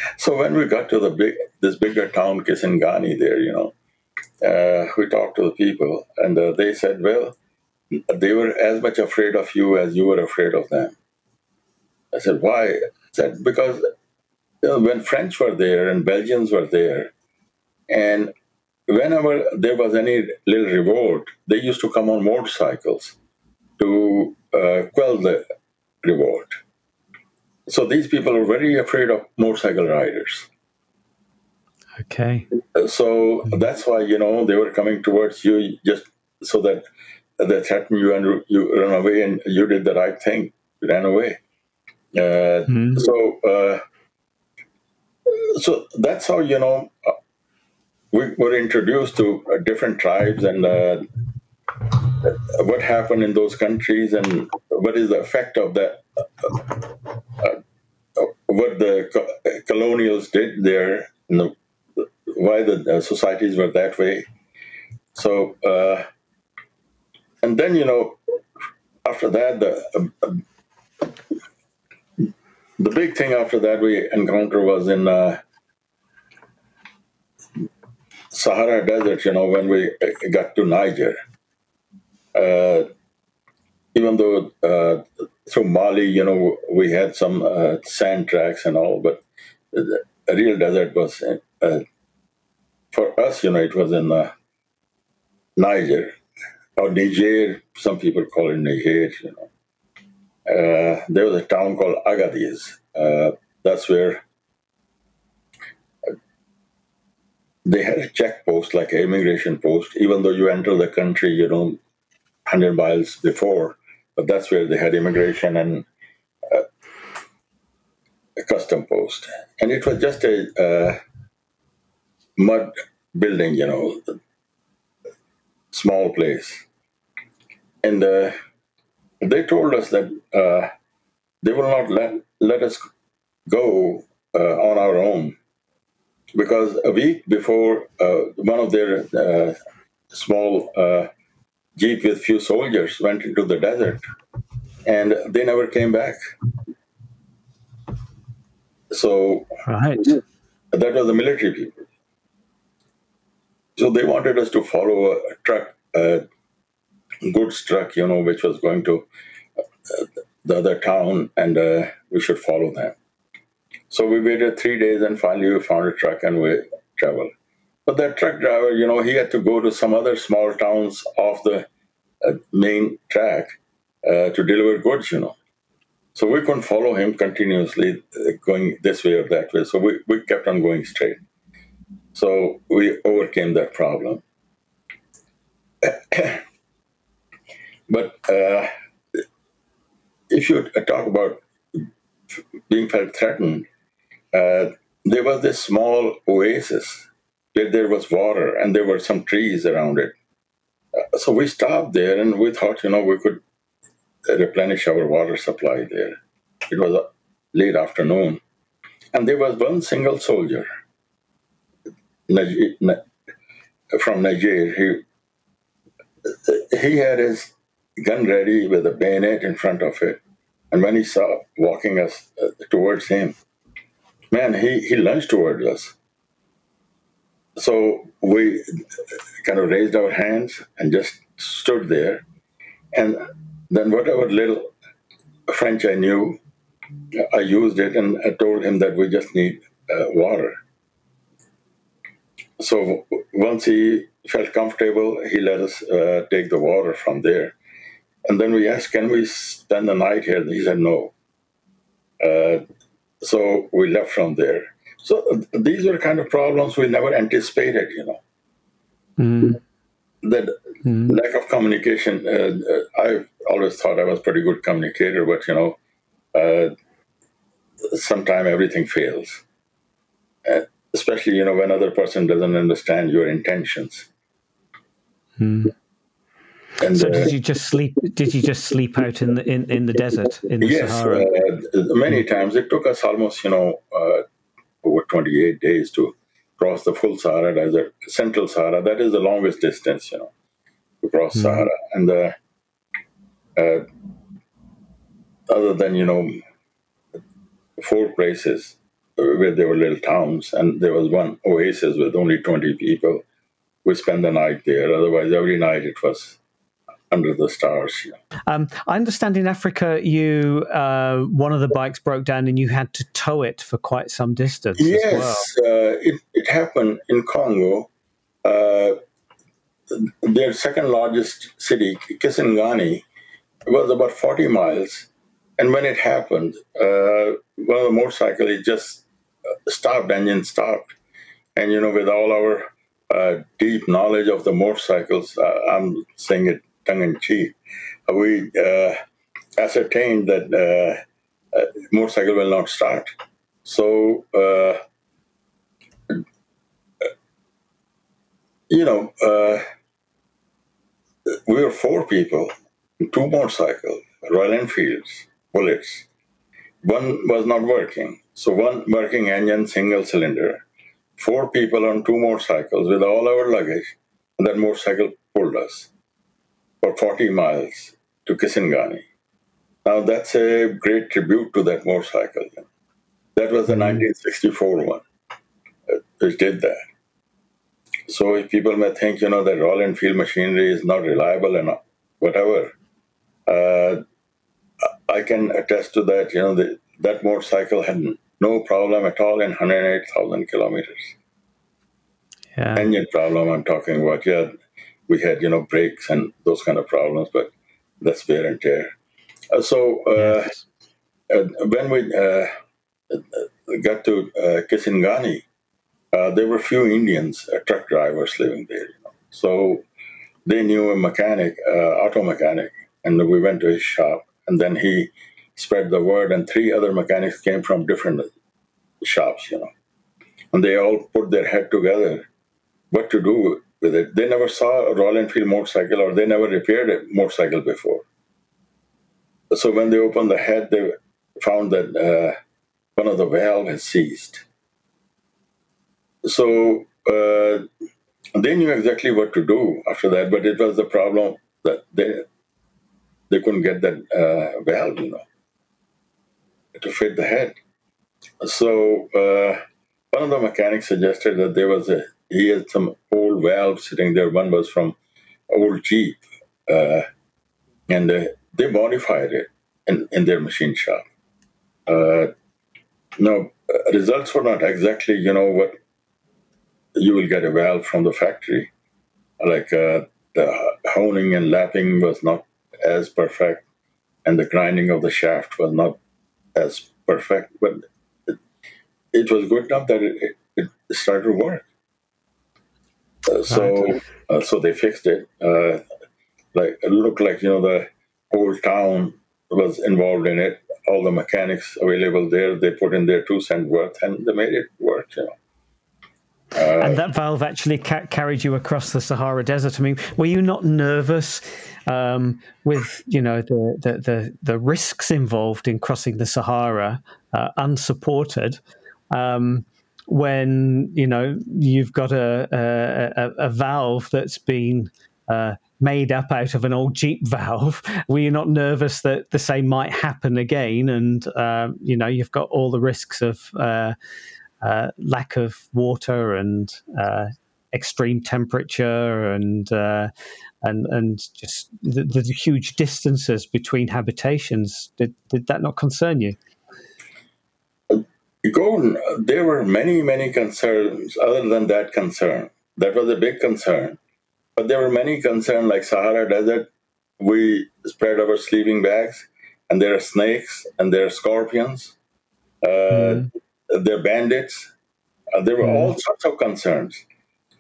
so when we got to the big, this bigger town, Kisangani, there, you know, uh, we talked to the people, and uh, they said, well, they were as much afraid of you as you were afraid of them. I said, why? I said, because you know, when French were there and Belgians were there, and whenever there was any little revolt, they used to come on motorcycles to uh, quell the revolt. So these people were very afraid of motorcycle riders. Okay. So that's why you know they were coming towards you just so that they threatened you and you run away, and you did the right thing, you ran away. Uh, mm. So, uh, so that's how you know uh, we were introduced to uh, different tribes and uh, what happened in those countries and what is the effect of that. what the colonials did there, the, why the societies were that way. So, and then you know, after that, the the big thing after that we encountered was in uh, Sahara Desert. You know, when we uh, got to Niger, uh, even though uh, through Mali, you know, we had some uh, sand tracks and all, but the real desert was uh, for us. You know, it was in Niger or Niger. Some people call it Niger. You know uh, there was a town called Agadez. Uh, that's where uh, they had a check post, like an immigration post, even though you enter the country, you know, 100 miles before, but that's where they had immigration and uh, a custom post. And it was just a uh, mud building, you know, small place. And uh, they told us that uh, they will not let, let us go uh, on our own because a week before uh, one of their uh, small uh, jeep with few soldiers went into the desert and they never came back so right. that was the military people so they wanted us to follow a truck a goods truck, you know, which was going to uh, the other town, and uh, we should follow them. So we waited three days, and finally we found a truck, and we traveled. But that truck driver, you know, he had to go to some other small towns off the uh, main track uh, to deliver goods, you know. So we couldn't follow him continuously uh, going this way or that way. So we, we kept on going straight. So we overcame that problem. But uh, if you talk about being felt threatened, uh, there was this small oasis where there was water and there were some trees around it. Uh, so we stopped there and we thought, you know, we could replenish our water supply there. It was late afternoon. And there was one single soldier from Niger. He, he had his gun ready with a bayonet in front of it. And when he saw walking us uh, towards him, man, he, he lunged towards us. So we kind of raised our hands and just stood there. And then whatever little French I knew, I used it and I told him that we just need uh, water. So once he felt comfortable, he let us uh, take the water from there. And then we asked, can we spend the night here? He said, no. Uh, so we left from there. So these were kind of problems we never anticipated, you know. Mm. That mm. lack of communication. Uh, uh, I always thought I was pretty good communicator, but you know, uh, sometimes everything fails. Uh, especially, you know, when other person doesn't understand your intentions. Mm. And, so did uh, you just sleep? Did you just sleep out in the in, in the desert in the yes, Sahara? Uh, many times. It took us almost, you know, uh, over 28 days to cross the full Sahara Desert, Central Sahara. That is the longest distance, you know, to cross mm. Sahara. And uh, uh, other than you know, four places where there were little towns, and there was one oasis with only 20 people. We spent the night there. Otherwise, every night it was under the stars. Yeah. Um, I understand in Africa, you uh, one of the bikes broke down and you had to tow it for quite some distance. Yes, well. uh, it, it happened in Congo. Uh, their second largest city, Kisangani, was about 40 miles. And when it happened, uh, one of the motorcycles just uh, stopped, engine stopped. And, you know, with all our uh, deep knowledge of the motorcycles, I'm saying it tongue in cheek, we uh, ascertained that uh, uh, motorcycle will not start. So, uh, you know, uh, we were four people, two motorcycles, Royal Enfields, bullets. One was not working. So, one working engine, single cylinder, four people on two motorcycles with all our luggage, and that motorcycle pulled us for 40 miles to Kisangani. Now that's a great tribute to that motorcycle. That was the 1964 mm-hmm. one uh, which did that. So if people may think, you know, that Royal Enfield machinery is not reliable and whatever, uh, I can attest to that. You know, the, that motorcycle had no problem at all in 108,000 kilometers. Yeah. Engine problem I'm talking about. Yeah, we had you know brakes and those kind of problems, but that's wear and tear. Uh, so uh, uh, when we uh, got to uh, Kisangani, uh, there were few Indians, truck drivers living there. You know? So they knew a mechanic, auto mechanic, and we went to his shop, and then he spread the word, and three other mechanics came from different shops, you know, and they all put their head together what to do with it. They never saw a Royal Enfield motorcycle or they never repaired a motorcycle before. So when they opened the head, they found that uh, one of the valve had seized. So uh, they knew exactly what to do after that, but it was the problem that they they couldn't get that uh, valve, you know, to fit the head. So uh, one of the mechanics suggested that there was a he had some old valves sitting there. One was from old Jeep, uh, and uh, they modified it in, in their machine shop. Uh, no, uh, results were not exactly, you know, what you will get a valve from the factory. Like uh, the honing and lapping was not as perfect, and the grinding of the shaft was not as perfect, but it, it was good enough that it, it started to work. Uh, so uh, so they fixed it. Uh, like it looked like you know the whole town was involved in it. All the mechanics available there, they put in their two cent worth, and they made it work. You know. Uh, and that valve actually ca- carried you across the Sahara Desert. I mean, were you not nervous um, with you know the, the, the the risks involved in crossing the Sahara uh, unsupported? Um, when you know you've got a a, a valve that's been uh, made up out of an old Jeep valve, were you not nervous that the same might happen again? And um, you know, you've got all the risks of uh, lack of water and uh, extreme temperature and uh, and and just the, the, huge distances between habitations. Did did that not concern you? Gordon, there were many many concerns other than that concern. That was a big concern, but there were many concerns like Sahara Desert. We spread our sleeping bags, and there are snakes and there are scorpions. Uh, mm. There are bandits. Uh, there were mm. all sorts of concerns.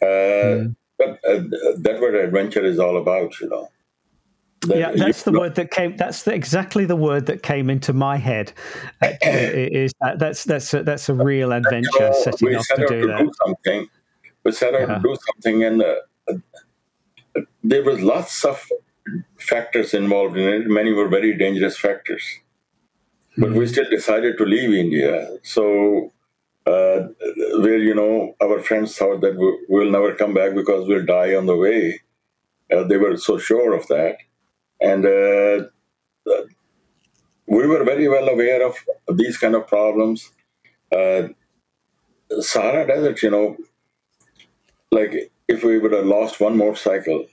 Mm. But uh, that's what adventure is all about, you know. That yeah, that's the word that came. That's the, exactly the word that came into my head. is that that's that's a, that's a real adventure you know, setting off to do to that. Do something. We set out yeah. to do something, and uh, there was lots of factors involved in it. Many were very dangerous factors, but we still decided to leave India. So uh, where you know our friends thought that we'll never come back because we'll die on the way. Uh, they were so sure of that, and uh, we were very well aware of these kind of problems. Uh, Sahara Desert, you know, like if we would have lost one motorcycle,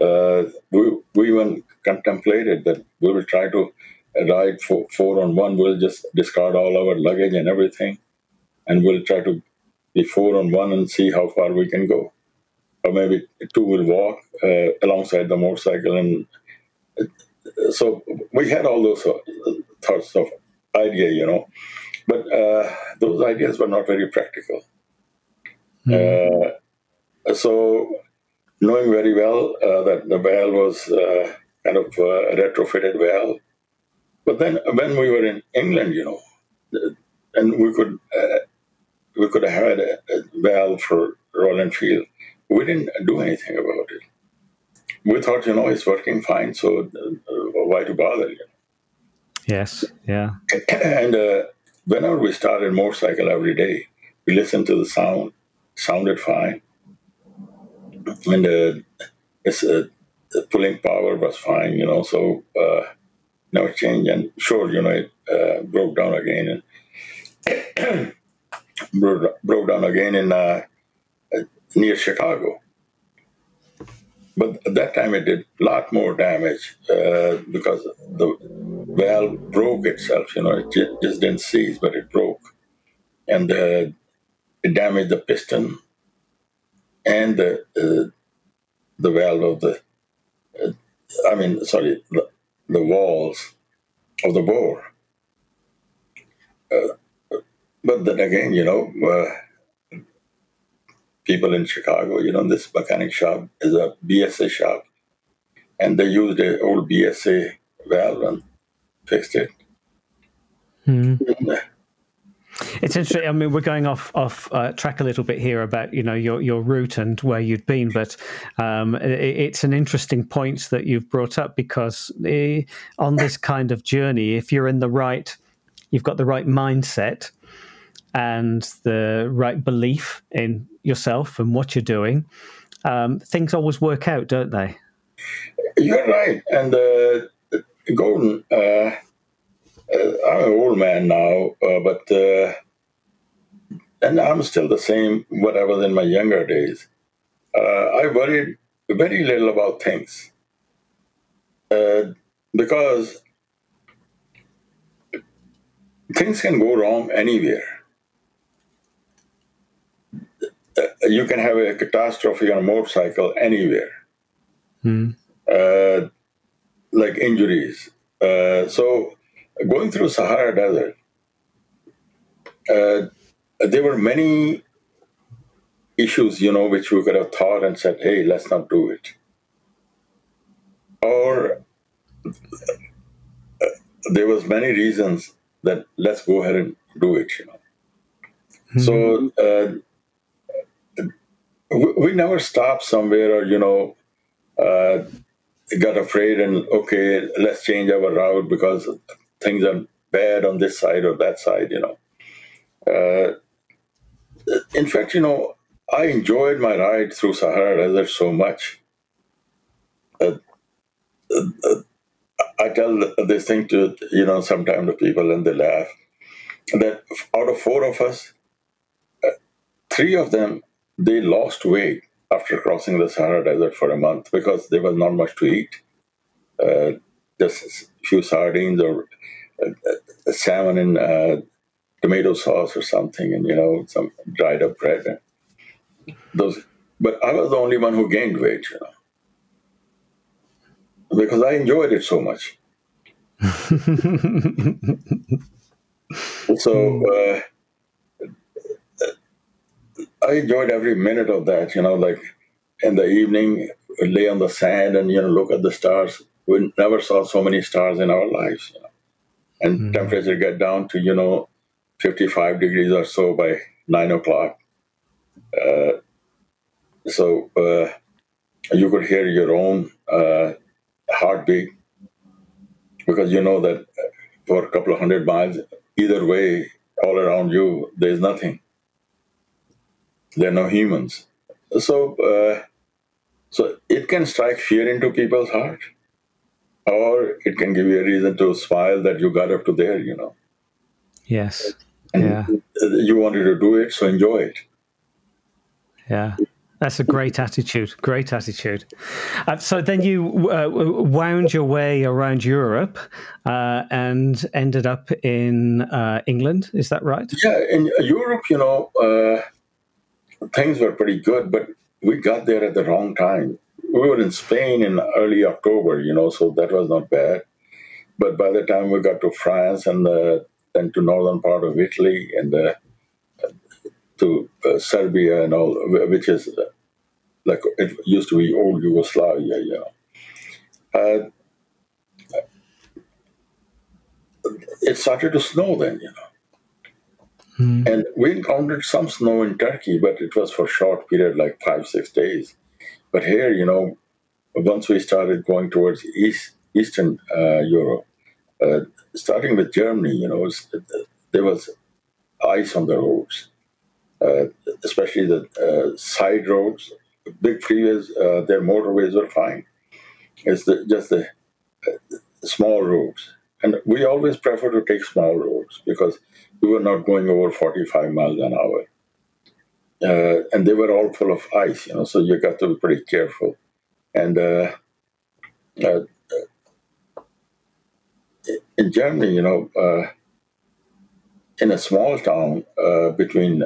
uh, we we even contemplated that we will try to ride four, four on one. We'll just discard all our luggage and everything and we'll try to be four on one and see how far we can go. Or maybe two will walk uh, alongside the motorcycle. And uh, so we had all those uh, thoughts of idea, you know. But uh, those ideas were not very practical. Mm-hmm. so knowing very well uh, that the valve was kind of a retrofitted valve. But then when we were in England, you know, and we could uh, we could have had a, a valve for Royal Enfield. We didn't do anything about it. We thought, you know, it's working fine, so uh, why to bother? You know? Yes, yeah. And uh, whenever we started motorcycle every day, we listened to the sound, sounded fine, and uh, it's, uh, the pulling power was fine, you know. So uh, no change, and sure, you know, it uh, broke down again, and broke, broke down again in uh, near Chicago. But at that time, it did a lot more damage uh, because the valve broke itself. You know, it just didn't seize, but it broke, and uh, it damaged the piston and the uh, the valve of the. Uh, I mean, sorry, the, the walls of the bore. Uh, but then again, you know, uh, people in Chicago, you know, this mechanic shop is a BSA shop, and they used an old BSA valve and fixed it. Hmm. It's interesting. I mean, we're going off off uh, track a little bit here about you know your your route and where you'd been, but um, it, it's an interesting point that you've brought up because uh, on this kind of journey, if you're in the right, you've got the right mindset, and the right belief in yourself and what you're doing, um, things always work out, don't they? You're right. And uh, Gordon, uh, uh, I'm an old man now, uh, but uh, and I'm still the same what I was in my younger days. Uh, I worried very little about things because things can go wrong anywhere uh, you can have a catastrophe on a motorcycle anywhere, mm. uh, like injuries. Uh, so, going through Sahara Desert, uh, there were many issues, you know, which we could have thought and said, "Hey, let's not do it," or uh, there was many reasons that let's go ahead and do it, you know. Mm-hmm. So uh, we, never stopped somewhere or you know uh, got afraid and okay let's change our route because things are bad on this side or that side you know uh, in fact you know i enjoyed my ride through sahara desert so much uh, uh, I tell this thing to you know sometimes the people and they laugh that out of four of us, uh, three of them they lost weight after crossing the Sahara Desert for a month because there was not much to eat, uh, just a few sardines or uh, salmon in tomato sauce or something, and you know some dried up bread. Those, but I was the only one who gained weight, you know because I enjoyed it so much. so uh, I enjoyed every minute of that. You know, like in the evening, lay on the sand and you know look at the stars. We never saw so many stars in our lives. You know, and mm temperature get down to you know 55 degrees or so by nine o'clock. Uh, so uh, you could hear your own uh, heartbeat because you know that for a couple of hundred miles, either way, all around you, there's nothing. There are no humans. So, uh, so it can strike fear into people's heart, or it can give you a reason to smile that you got up to there, you know. Yes. Yeah. You wanted to do it, so enjoy it. Yeah. That's a great attitude. Great attitude. Uh, so then you uh, wound your way around Europe uh, and ended up in uh, England. Is that right? Yeah, in Europe, you know, uh, things were pretty good, but we got there at the wrong time. We were in Spain in early October, you know, so that was not bad. But by the time we got to France and uh, then to northern part of Italy and to uh, Serbia and all, which is uh, like it used to be old Yugoslavia, you know. Uh, it started to snow then, you know. Mm. And we encountered some snow in Turkey, but it was for short period, like five, six days. But here, you know, once we started going towards East, Eastern uh, Europe, uh, starting with Germany, you know, there was ice on the roads. Uh, especially the uh, side roads, big freeways, uh, their motorways were fine. It's the, just the small roads. And we always prefer to take small roads because we were not going over 45 miles an hour. Uh, and they were all full of ice, you know, so you got to be pretty careful. And uh, uh, in Germany, you know, in a small town between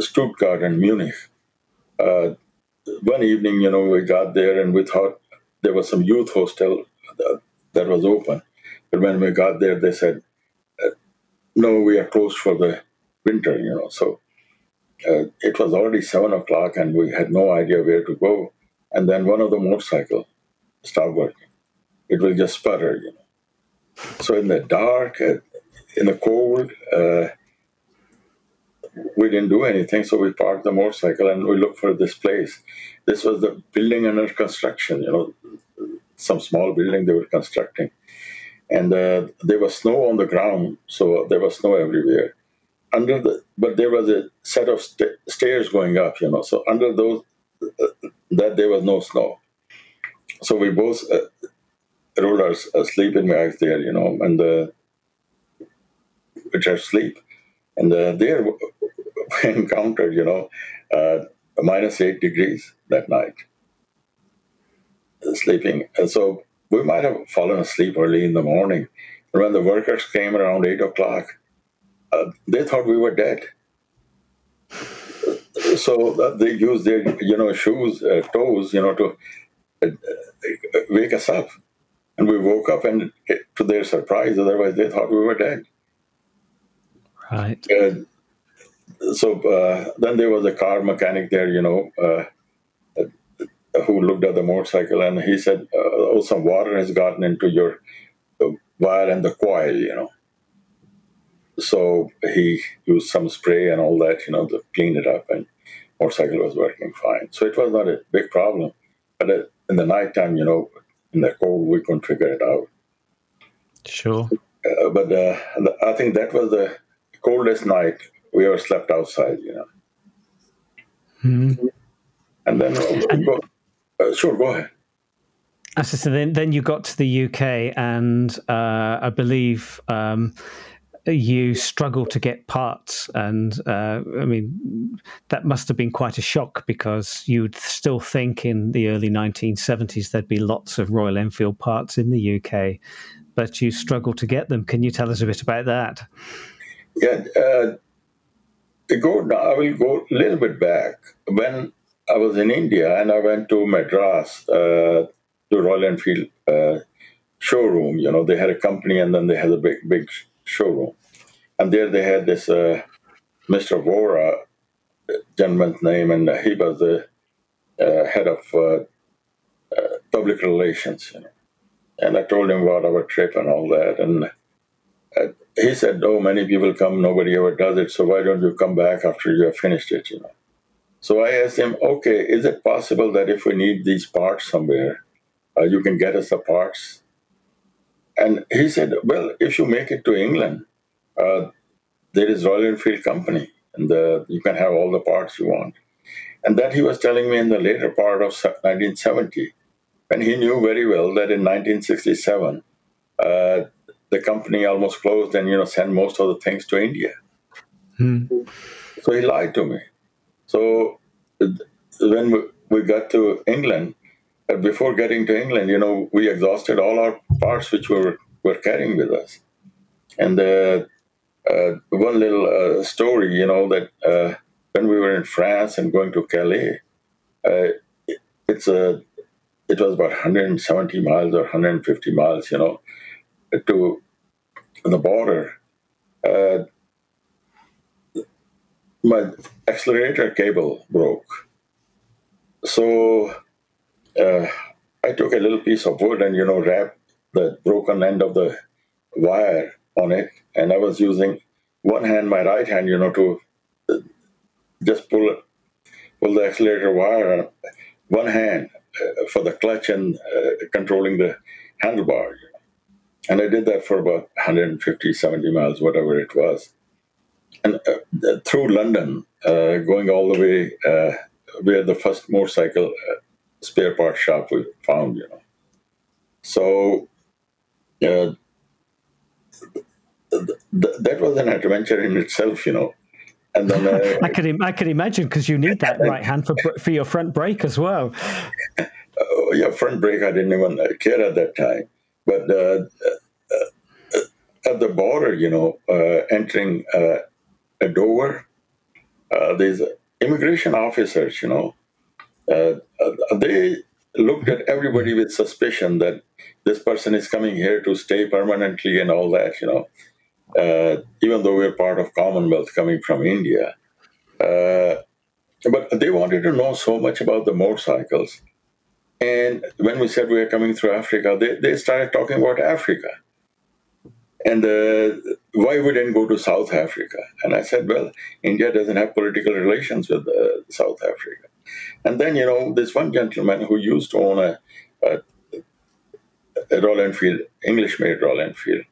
Stuttgart and Munich. Uh, one evening, you know, we got there and we thought there was some youth hostel that, that was open. But when we got there, they said, uh, no, we are closed for the winter, you know. So uh, it was already seven o'clock and we had no idea where to go. And then one of the motorcycle stopped working. It will just sputter, you know. So in the dark, uh, in the cold, uh, we didn't do anything, so we parked the motorcycle and we looked for this place. This was the building under construction, you know, some small building they were constructing. And uh, there was snow on the ground, so there was snow everywhere. Under the, but there was a set of st- stairs going up, you know. So under those, uh, that there was no snow. So we both uh, rolled in my eyes there, you know, and uh, which are sleep. And uh, there encountered, you know, uh, minus eight degrees that night, sleeping. And so we might have fallen asleep early in the morning. And when the workers came around eight o'clock, uh, they thought we were dead. So they used their, you know, shoes, uh, toes, you know, to uh, wake us up. And we woke up, and to their surprise, otherwise they thought we were dead. Right. So uh, then there was a car mechanic there, you know, uh, who looked at the motorcycle and he said, uh, "Oh, some water has gotten into your wire and the coil, you know." So he used some spray and all that, you know, to clean it up, and motorcycle was working fine. So it was not a big problem. But uh, in the nighttime, you know, in the cold, we couldn't figure it out. Sure. Uh, but uh, I think that was the coldest night we ever slept outside, you know. Mm-hmm. And then uh, and, go, uh, sure, go ahead. So then, then you got to the UK, and uh, I believe um, you struggle to get parts. And uh, I mean, that must have been quite a shock because you'd still think in the early 1970s there'd be lots of Royal Enfield parts in the UK, but you struggle to get them. Can you tell us a bit about that? Yeah, uh, go. I will go a little bit back when I was in India and I went to Madras. Uh, to Royal Enfield uh, showroom. You know, they had a company and then they had a big, big showroom. And there they had this uh, Mr. Vora gentleman's name, and he was the uh, head of uh, uh, public relations. You know. And I told him about our trip and all that. And uh, he said, Oh, many people come, nobody ever does it, so why don't you come back after you have finished it? You know. So I asked him, Okay, is it possible that if we need these parts somewhere, uh, you can get us the parts. And he said, well, if you make it to England, uh, there is Royal Enfield Company, and the, you can have all the parts you want. And that he was telling me in the later part of 1970, and he knew very well that in 1967, uh, the company almost closed and you know sent most of the things to India. Hmm. So he lied to me. So when we, we got to England, before getting to England, you know, we exhausted all our parts which we were, were carrying with us. And uh, uh, one little uh, story, you know, that when we were in France and going to Calais, it, it's a it was about 170 miles or 150 miles, you know, to the border. Uh, my accelerator cable broke. So uh, I took a little piece of wood and you know wrapped the broken end of the wire on it, and I was using one hand, my right hand, you know, to uh, just pull pull the accelerator wire. on One hand uh, for the clutch and uh, controlling the handlebar. You know. And I did that for about 150, 70 miles, whatever it was. And uh, through London, uh, going all the way where the first motorcycle spare part shop we found, you know. So uh, th- th- that was an adventure in itself, you know. And then uh, I could I could imagine because you need that right hand for for your front brake as well. Uh, yeah, front brake I didn't even care at that time, but uh, uh, at the border, you know, uh, entering a Dover, these immigration officers, you know, uh, uh, they looked at everybody with suspicion that this person is coming here to stay permanently and all that, you know. Uh, even though we're part of Commonwealth coming from India. Uh, but they wanted to know so much about the motorcycles. And when we said we are coming through Africa, they, they started talking about Africa. And uh, why we didn't go to South Africa? And I said, well, India doesn't have political relations with uh, South Africa. And then, you know, this one gentleman who used to own a, a, a Royal Enfield, English made Royal Enfield,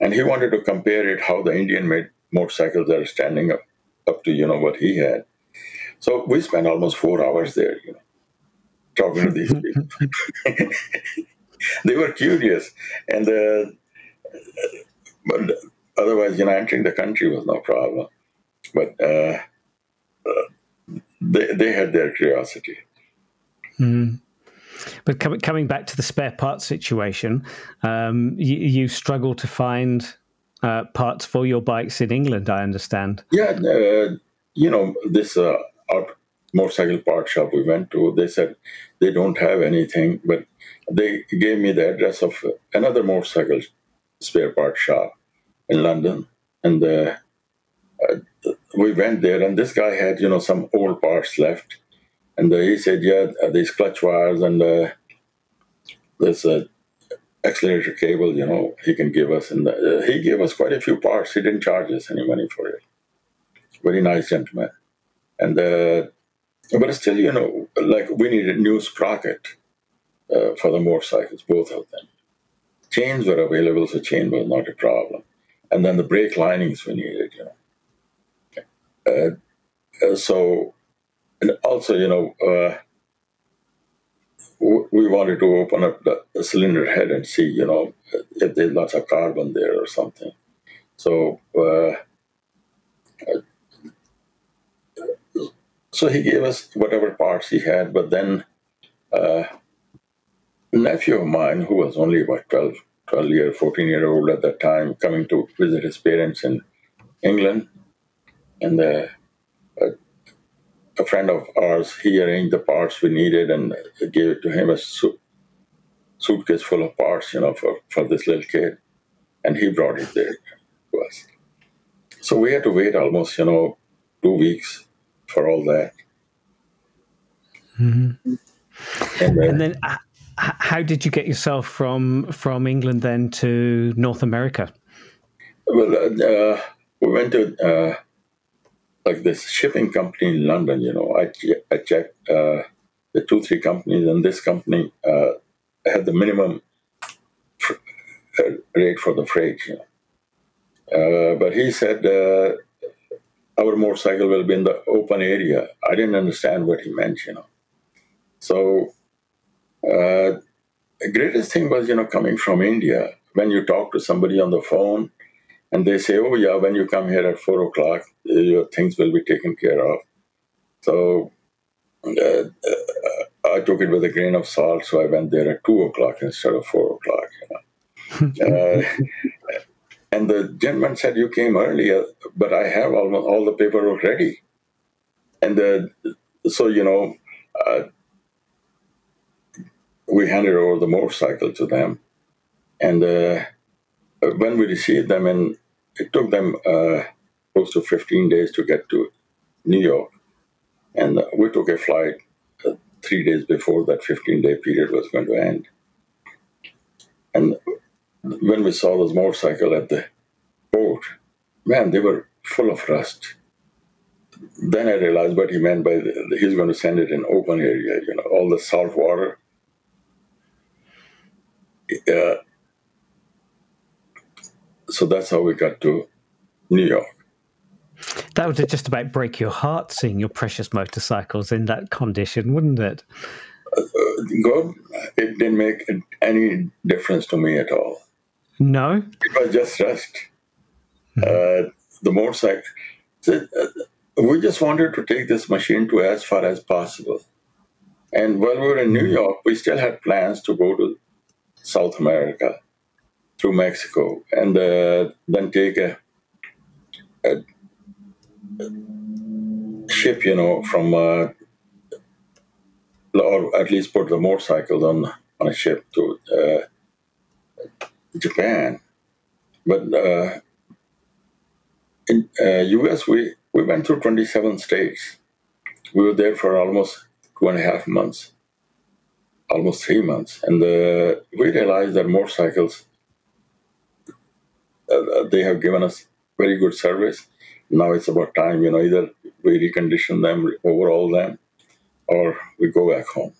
and he wanted to compare it how the Indian made motorcycles are standing up, up to, you know, what he had. So we spent almost four hours there, you know, talking to these people. they were curious. And, uh, but otherwise, you know, entering the country was no problem. But, uh, uh they, they had their curiosity. Mm. But com- coming back to the spare parts situation, um, you, you struggle to find uh, parts for your bikes in England, I understand. Yeah, uh, you know, this uh, motorcycle part shop we went to, they said they don't have anything, but they gave me the address of another motorcycle spare part shop in London. And uh, we went there, and this guy had, you know, some old parts left. And uh, he said, yeah, uh, these clutch wires and uh, this uh, accelerator cable, you know, he can give us. And uh, he gave us quite a few parts. He didn't charge us any money for it. Very nice gentleman. And uh, but still, you know, like we needed new sprocket for the motorcycles, both of them. Chains were available, so chain was not a problem. And then the brake linings we needed, you know. Uh, uh, so, and also, you know, uh, we wanted to open up the cylinder head and see, you know, if there's lots of carbon there or something. So, uh, so he gave us whatever parts he had, but then uh, a nephew of mine, who was only about 12, 12 year, 14 year old at that time, coming to visit his parents in England, and uh, a friend of ours, he arranged the parts we needed and gave it to him, a su- suitcase full of parts, you know, for, for this little kid. And he brought it there to us. So we had to wait almost, you know, two weeks for all that. Mm-hmm. And, uh, and, then, uh, how did you get yourself from from England then to North America? Well, uh, we went to uh, like this shipping company in London, you know, I, I checked uh, the two, three companies, and this company uh, had the minimum fr- uh, rate for the freight, you know. Uh, but he said uh, our motorcycle will be in the open area. I didn't understand what he meant, you know. So the greatest thing was, you know, coming from India, when you talk to somebody on the phone, and they say, "Oh yeah, when you come here at four o'clock, uh, your things will be taken care of." So uh, uh, I took it with a grain of salt. So I went there at two o'clock instead of four o'clock. You know? uh, and the gentleman said, "You came earlier, but I have all, all the paperwork ready." And the, so you know, uh, we handed over the motorcycle to them, and uh, when we received them, and it took them uh, close to 15 days to get to New York. And we took a flight uh, three days before that 15 day period was going to end. And when we saw this motorcycle at the port, man, they were full of rust. Then I realized what he meant by the, he's going to send it in open area, you know, all the salt water. Uh, so that's how we got to New York. That would just about break your heart seeing your precious motorcycles in that condition, wouldn't it? Uh, God, it didn't make any difference to me at all. No, it was just rust. Mm-hmm. Uh, the motorcycle. Uh, we just wanted to take this machine to as far as possible. And while we were in New mm-hmm. York, we still had plans to go to South America through Mexico and uh, then take a, ship, you know, from, uh, or at least put the motorcycles on, on a ship to uh, Japan. But uh, in US, uh, we, we went through 27 states. We were there for almost two and a half months, almost three months. And uh, we realized that motorcycles they have given us very good service. Now it's about time, you know, either we recondition them, overhaul them, or we go back home.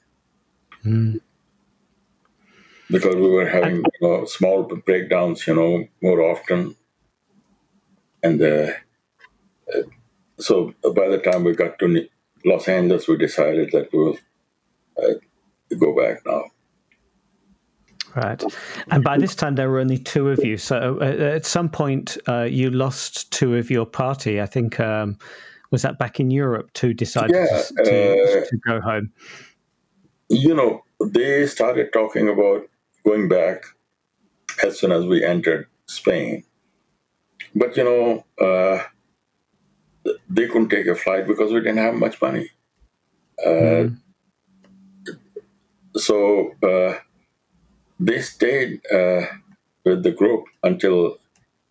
Mm. Because we were having you know, small breakdowns, you know, more often. And uh, uh, so by the time we got to Los Angeles, we decided that we will uh, go back now. Right. And by this time, there were only two of you. So uh, at some point, uh, you lost two of your party. I think, um, was that back in Europe, two decided yeah, to, uh, to, go home? You know, they started talking about going back as soon as we entered Spain. But, you know, uh, they couldn't take a flight because we didn't have much money. Mm. So, uh, they stayed uh, with the group until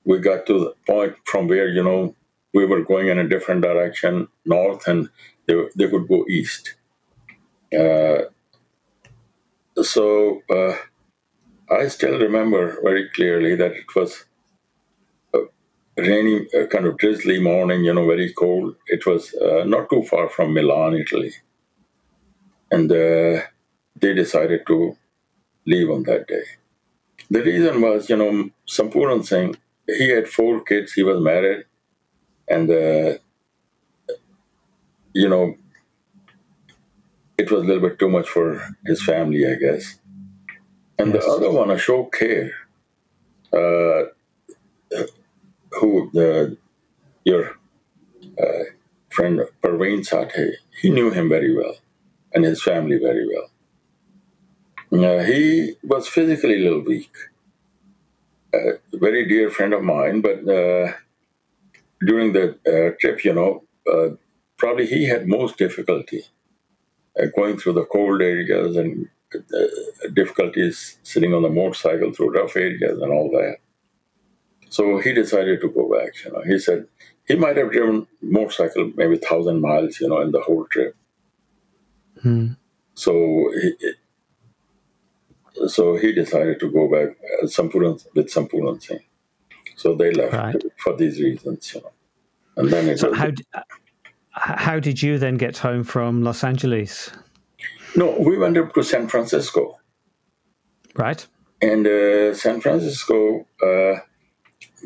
we got to the point from where you know we were going in a different direction north and they, they could go east. Uh, so uh, i still remember very clearly that it was a rainy a kind of drizzly morning you know very cold. It was uh, not too far from milan italy. And uh, they decided to leave on that day. The reason was, you know, Sampuran Singh, he had four kids, he was married, and, uh, you know, it was a little bit too much for his family, I guess. And yes. the other one, Ashok Kher, uh, who the your uh, friend Parveen Sathe, he knew him very well and his family very well. Uh, he was physically a little weak. A very dear friend of mine, but uh, during the uh, trip, you know, uh, probably he had most difficulty uh, going through the cold areas and uh, difficulties sitting on the motorcycle through rough areas and all that. So he decided to go back. You know, he said he might have driven motorcycle maybe thousand miles, you know, in the whole trip. Hmm. So he, so he decided to go back uh, Sampuran, with Sampuran Singh. So they left right. for these reasons, you know. And then it so how, how did you then get home from Los Angeles? No, we went up to San Francisco. Right. And uh, San Francisco, uh,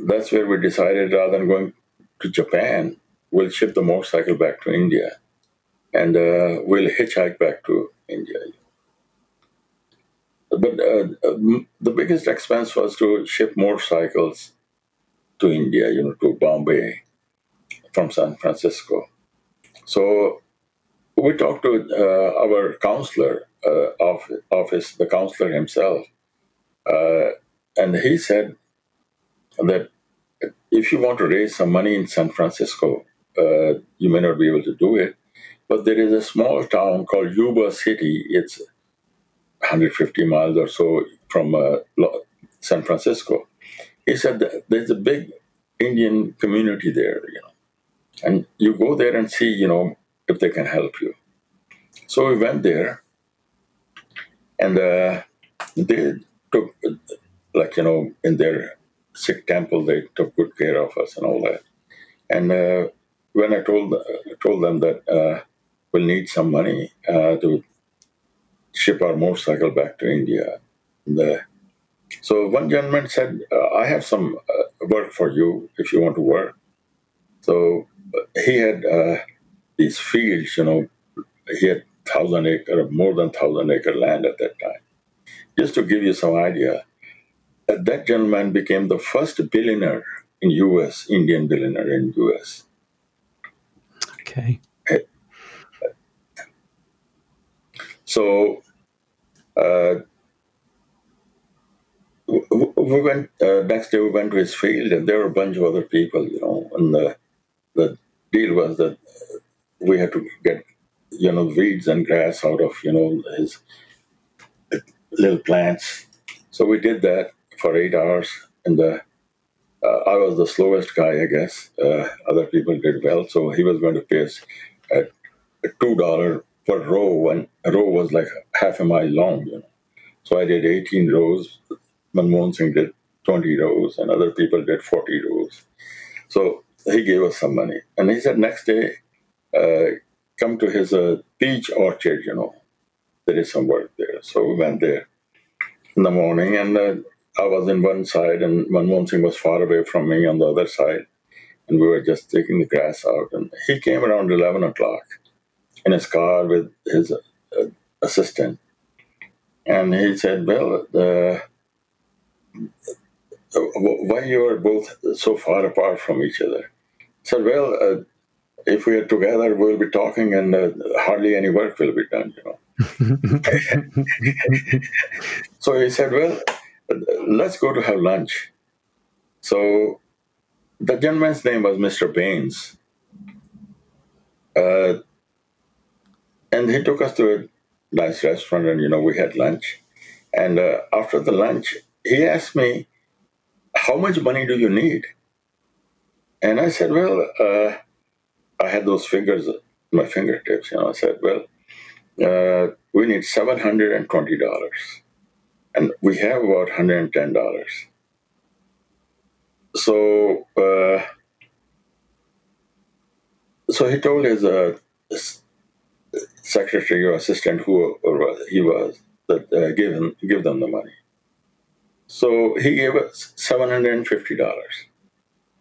that's where we decided rather than going to Japan, we'll ship the motorcycle back to India and uh, we'll hitchhike back to India. But uh, uh, the biggest expense was to ship motorcycles to India, you know, to Bombay from San Francisco. So we talked to uh, our counselor uh, of office, the counselor himself, uh, and he said that if you want to raise some money in San Francisco, uh, you may not be able to do it. But there is a small town called Yuba City. It's 150 miles or so from uh, San Francisco. He said there's a big Indian community there, you know, and you go there and see, you know, if they can help you. So we went there, and uh, they took, like you know, in their Sikh temple, they took good care of us and all that. And uh, when I told told them that uh, we'll need some money uh, to ship our motorcycle back to India, the, so one gentleman said, uh, "I have some uh, work for you if you want to work." So he had these fields, you know, he had thousand acre, more than thousand acre land at that time. Just to give you some idea, that gentleman became the first billionaire in U.S. Indian billionaire in U.S. Okay. So uh, we went uh, next day. We went to his field, and there were a bunch of other people, you know. And the the deal was that we had to get you know weeds and grass out of you know his little plants. So we did that, for eight hours. And the, uh, I was the slowest guy, I guess. Uh, other people did well, so he was going to pay us at two dollar per row, and a row was like half a mile long. You know, so I did 18 rows. Manmohan Singh did 20 rows, and other people did 40 rows. So he gave us some money, and he said next day, uh, come to his uh, peach orchard. You know, there is some work there. So we went there in the morning, and uh, I was in one side and Manmohan Singh was far away from me on the other side. And we were just taking the grass out. And he came around 11 o'clock in his car with his uh, assistant. And he said, Well, uh, why you are both so far apart from each other? I said, Well, uh, if we are together, we'll be talking and uh, hardly any work will be done, you know. so he said, Well, let's go to have lunch. So the gentleman's name was Mr. Bains. Uh, and he took us to a nice restaurant and, you know, we had lunch. And uh, after the lunch, he asked me, how much money do you need? And I said, well, uh, I had those fingers, my fingertips, you know, I said, well, uh, we need $720 and we have about $110. So, uh, so he told his uh, secretary or assistant, who he was, that uh, give him give them the money. So he gave us seven hundred and fifty dollars.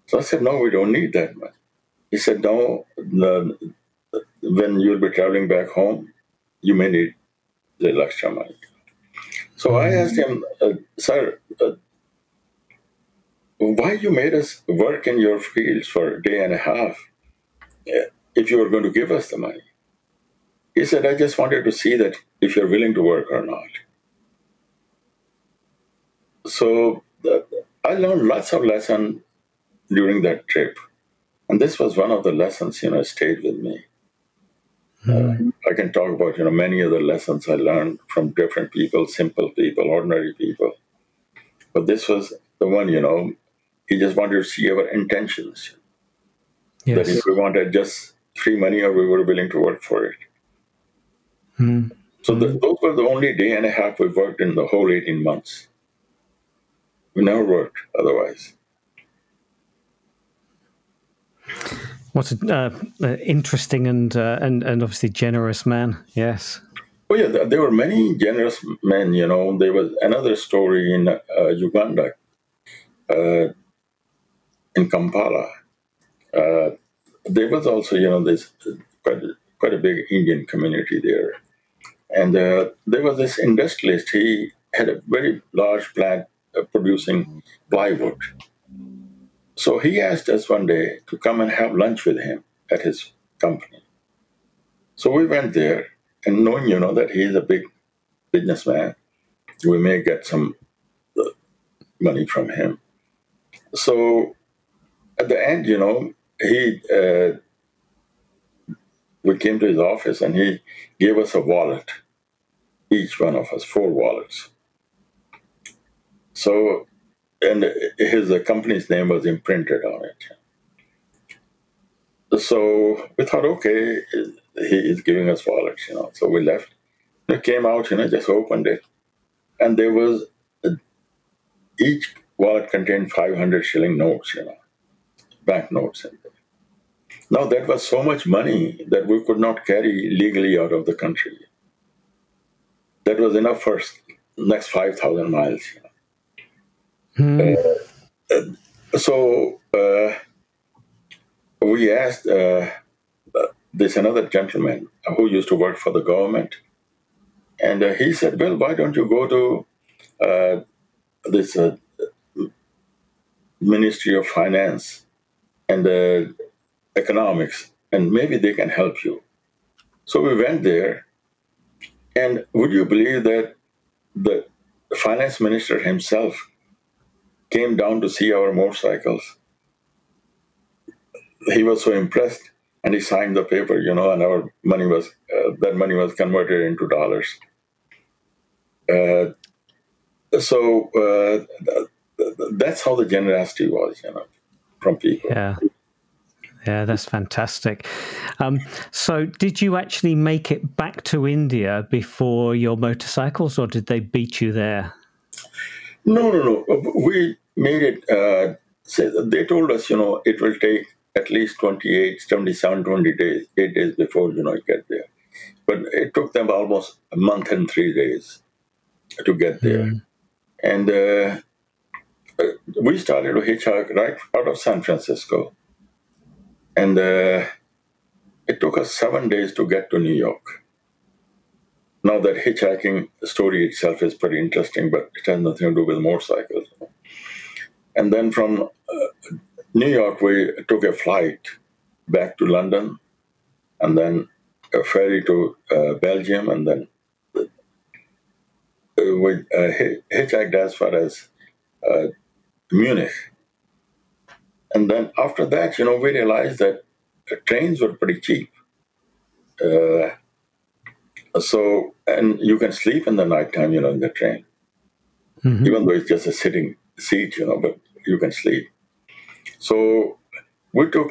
So I said, no, we don't need that much. He said, no, the, when you'll be traveling back home, you may need the extra money. So I asked him, uh, sir, uh, why you made us work in your fields for a day and a half if you were going to give us the money? He said, I just wanted to see that if you're willing to work or not. So I learned lots of lessons during that trip. And this was one of the lessons, you know, stayed with me. Mm. Uh, I can talk about, you know, many other lessons I learned from different people, simple people, ordinary people. But this was the one, you know, he just wanted to see our intentions. Yes. That if we wanted just free money or we were willing to work for it. Mm. So the, those were the only day and a half we worked in the whole 18 months. We never worked otherwise. What an uh, uh, interesting and uh, and and obviously generous man. Yes. Oh yeah, there were many generous men. You know, there was another story in uh, Uganda, uh, in Kampala. Uh, there was also, you know, this quite quite a big Indian community there, and there was this industrialist. He had a very large plant producing plywood so he asked us one day to come and have lunch with him at his company. So we went there, and knowing, you know, that he is a big businessman, we may get some uh, money from him. So at the end, you know, he uh, we came to his office and he gave us a wallet, each one of us, four wallets. So and his company's name was imprinted on it. So we thought, okay, he is giving us wallets, you know. So we left. We came out, you know, just opened it, and there was each wallet contained 500 shilling notes, you know, bank notes. Now that was so much money that we could not carry legally out of the country. That was enough for next 5,000 miles. Hmm. Uh, so uh, we asked uh, this another gentleman who used to work for the government, and uh, he said, "Well, why don't you go to uh, this uh, Ministry of Finance and Economics, and maybe they can help you." So we went there, and would you believe that the finance minister himself came down to see our motorcycles. He was so impressed, and he signed the paper, you know, and our money was uh, that money was converted into dollars. Uh, so uh, that's how the generosity was, you know, from people. Yeah. Yeah, that's fantastic. Um, so, did you actually make it back to India before your motorcycles, or did they beat you there? No, no, no. We made it, uh, they told us, you know, it will take at least 28, 77, 20 days, eight days before, you know, you get there. But it took them almost a month and three days to get there. Mm. And uh, uh, we started to hitchhike right out of San Francisco. And uh, it took us seven days to get to New York. Now that hitchhiking story itself is pretty interesting, but it has nothing to do with motorcycles. And then from uh, New York, we took a flight back to London, and then a ferry to uh, Belgium, and then uh, we uh, hitchhiked as far as uh, Munich. And then after that, you know, we realized that trains were pretty cheap. Uh, so, and you can sleep in the nighttime, you know, in the train, mm-hmm. even though it's just a sitting seat, you know, but you can sleep. So we took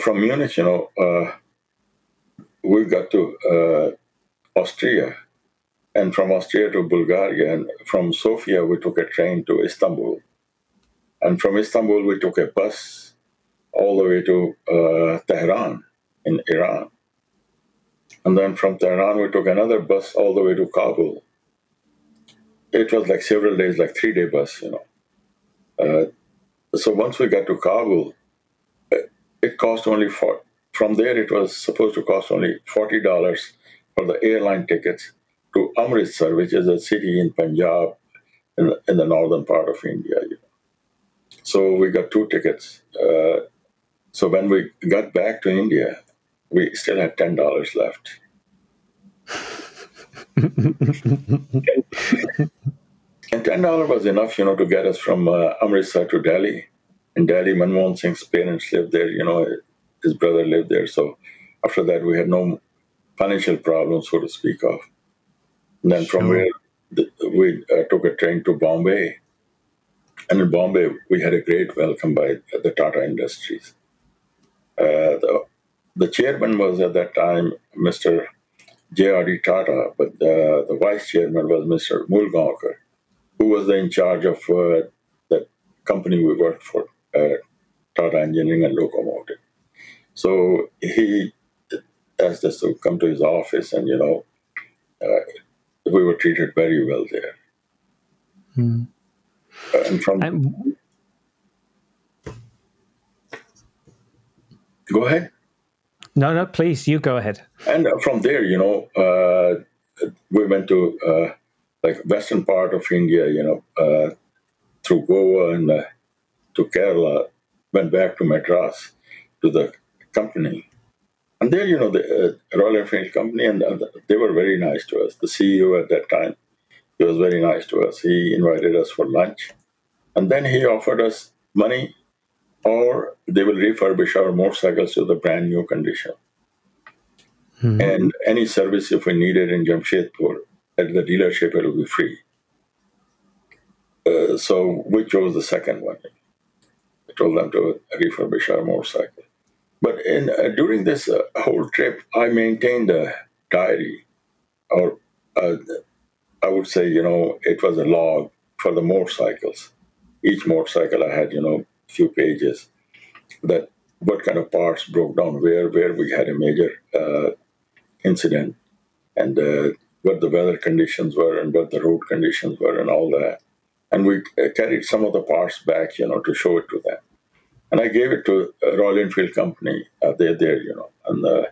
from Munich, you know, uh, we got to uh, Austria, and from Austria to Bulgaria, and from Sofia we took a train to Istanbul, and from Istanbul we took a bus all the way to uh, Tehran in Iran. And then from Tehran, we took another bus all the way to Kabul. It was like several days, like three day bus, you know. Uh, so once we got to Kabul, it cost only for from there it was supposed to cost only forty dollars for the airline tickets to Amritsar, which is a city in Punjab in the, in the northern part of India. You know. So we got two tickets. Uh, so when we got back to India, we still had ten dollars left. and ten dollars was enough, you know, to get us from uh, Amritsar to Delhi. In Delhi, Manmohan Singh's parents lived there. You know, his brother lived there. So after that, we had no financial problems, so to speak of. And then from where the, we uh, took a train to Bombay. And in Bombay, we had a great welcome by the Tata Industries. Uh, the, the chairman was at that time Mr. J.R.D. Tata, but the, the vice chairman was Mr. Moolgaokar, who was in charge of uh, the company we worked for, uh, Tata Engineering and Locomotive. So he asked us to come to his office, and you know, uh, we were treated very well there. Hmm. And from I'm... go ahead. No, no, please, you go ahead. And from there, you know, uh, we went to uh, like western part of India, you know, uh, through Goa and uh, to Kerala, went back to Madras to the company. And there, you know, the uh, Royal Enfield company, and uh, they were very nice to us. The CEO at that time, he was very nice to us. He invited us for lunch. And then he offered us money or they will refurbish our motorcycles to the brand new condition. Mm-hmm. And any service if we needed in Jamshedpur at the dealership, it will be free. Uh, so we chose the second one. I told them to refurbish our motorcycle. But in uh, during this uh, whole trip, I maintained a diary, or uh, I would say, you know, it was a log for the motorcycles. Each motorcycle I had, you know, few pages that what kind of parts broke down, where where we had a major uh, incident, and uh, what the weather conditions were, and what the road conditions were, and all that. And we uh, carried some of the parts back, you know, to show it to them. And I gave it to Royal Enfield Company. Uh, they're there, you know, and uh,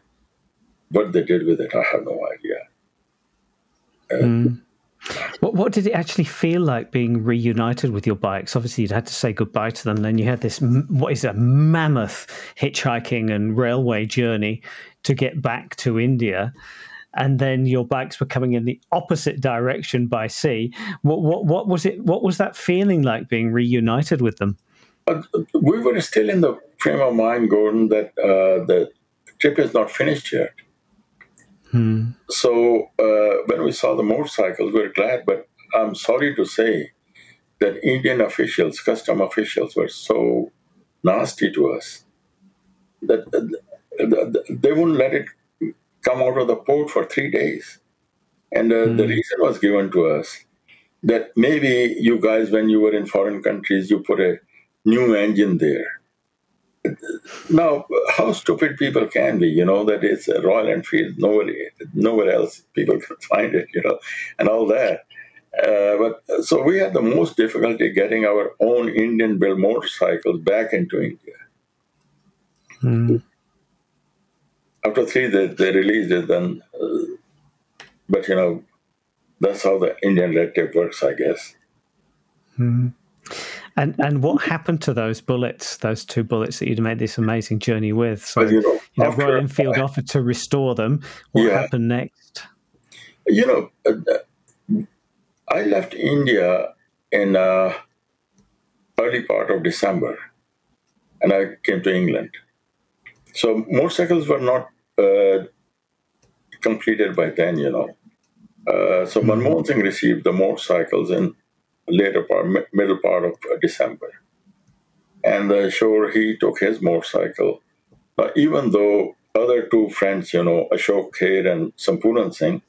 what they did with it, I have no idea. Mm. What, what did it actually feel like being reunited with your bikes? Obviously, you'd had to say goodbye to them. Then you had this, what is a mammoth hitchhiking and railway journey to get back to India. And then your bikes were coming in the opposite direction by sea. What, what, what was it? What was that feeling like being reunited with them? Uh, we were still in the frame of mind, Gordon, that uh, the trip is not finished yet. Hmm. So uh, when we saw the motorcycles, we were glad, but I'm sorry to say that Indian officials, custom officials, were so nasty to us that they wouldn't let it come out of the port for three days. And uh, the hmm. reason was given to us that maybe you guys, when you were in foreign countries, you put a new engine there now, how stupid people can be, you know, that it's a Royal Enfield, nowhere, nowhere else people can find it, you know, and all that. Uh, but so we had the most difficulty getting our own Indian built motorcycles back into India. Mm. After three, they, they released it, then, uh, but you know, that's how the Indian red tape works, I guess. Mm. And and what happened to those bullets, those two bullets that you'd made this amazing journey with? So you know, you know Royal Enfield offered to restore them. What yeah. happened next? You know, uh, I left India in uh, early part of December, and I came to England. So motorcycles were not uh, completed by then, you know. Uh, so mm-hmm. Manmohan Singh received the motorcycles in later part, middle part of uh, December. And uh, sure, he took his motorcycle. Uh, even though other two friends, you know, Ashok Kher and Sampuran Singh,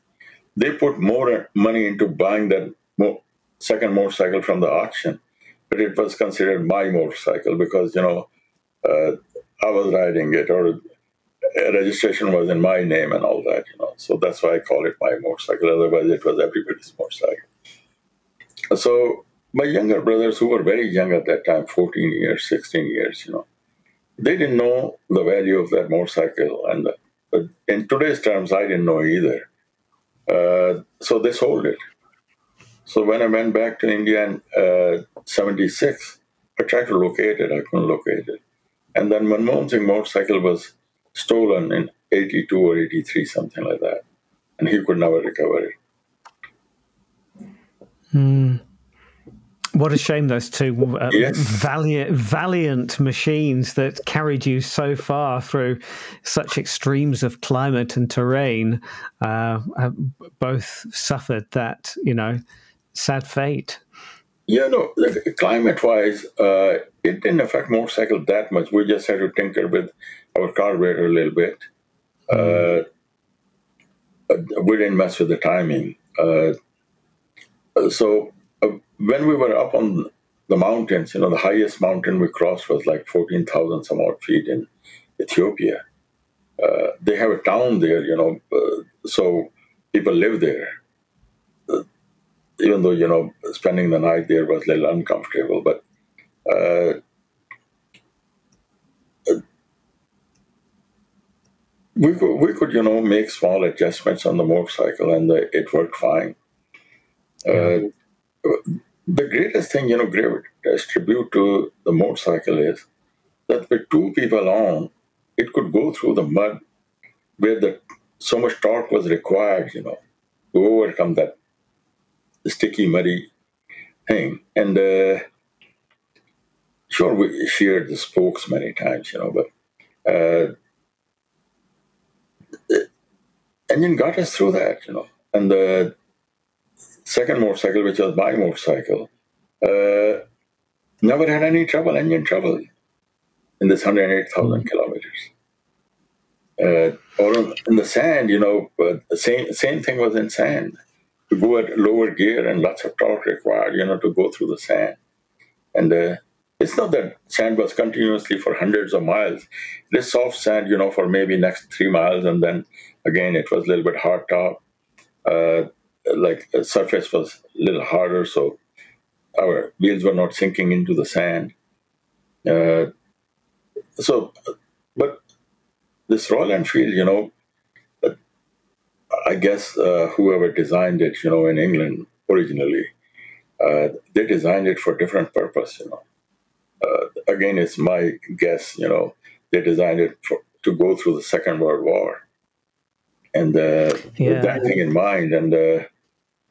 they put more money into buying that mo- second motorcycle from the auction. But it was considered my motorcycle because, you know, uh, I was riding it or registration was in my name and all that, you know. So that's why I call it my motorcycle. Otherwise, it was everybody's motorcycle. So my younger brothers, who were very young at that time, 14 years, 16 years, you know, they didn't know the value of that motorcycle. And but in today's terms, I didn't know either. Uh, so they sold it. So when I went back to India in uh, 76, I tried to locate it. I couldn't locate it. And then Manmohan Singh motorcycle was stolen in 82 or 83, something like that. And he could never recover it. Mm. What a shame those two uh, yes. valiant, valiant machines that carried you so far through such extremes of climate and terrain uh, both suffered that, you know, sad fate. Yeah, no, climate wise, uh, it didn't affect motorcycle that much. We just had to tinker with our carburetor a little bit. Mm. we didn't mess with the timing. Uh, so uh, when we were up on the mountains, you know, the highest mountain we crossed was like 14,000 some odd feet in Ethiopia. Uh, they have a town there, you know, uh, so people live there. Uh, even though, you know, spending the night there was a little uncomfortable, but uh, we could, we could, you know, make small adjustments on the motorcycle and the, it worked fine. Uh, the greatest thing, you know, Gravit tribute to the motorcycle is that with two people on, it could go through the mud where the so much torque was required, you know, to overcome that sticky, muddy thing. And uh, sure, we shared the spokes many times, you know, but uh, engine got us through that, you know. And the second motorcycle, which was my motorcycle, uh, never had any trouble, engine trouble in this 108,000 kilometers. Uh, or in the sand, you know, but the same, same thing was in sand. To go at lower gear and lots of torque required, you know, to go through the sand. And uh, it's not that sand was continuously for hundreds of miles. It is soft sand, you know, for maybe next three miles, and then again it was a little bit hard top. Uh, like the surface was a little harder, so our wheels were not sinking into the sand. Uh, so, but this Royal Enfield, you know, I guess uh, whoever designed it, you know, in England originally, uh, they designed it for different purpose, you know. Uh, again, it's my guess, you know, they designed it for, to go through the Second World War. And uh, yeah. with that thing in mind, and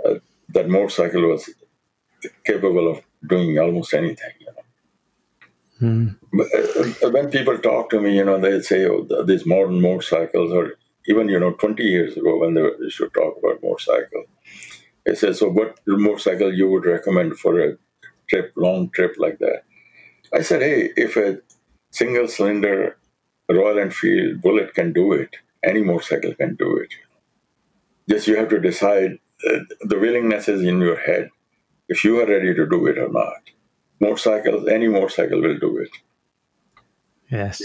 uh, uh, that motorcycle was capable of doing almost anything. You know. Mm. But, uh, when people talk to me, you know, they say, "Oh, these modern motorcycles," or even you know, 20 years ago when they used to talk about motorcycle, they say, "So, what motorcycle you would recommend for a trip, long trip like that?" I said, "Hey, if a single cylinder Royal Enfield Bullet can do it, any motorcycle can do it. Just you have to decide the willingness is in your head if you are ready to do it or not. Motorcycles, any motorcycle will do it. Yes.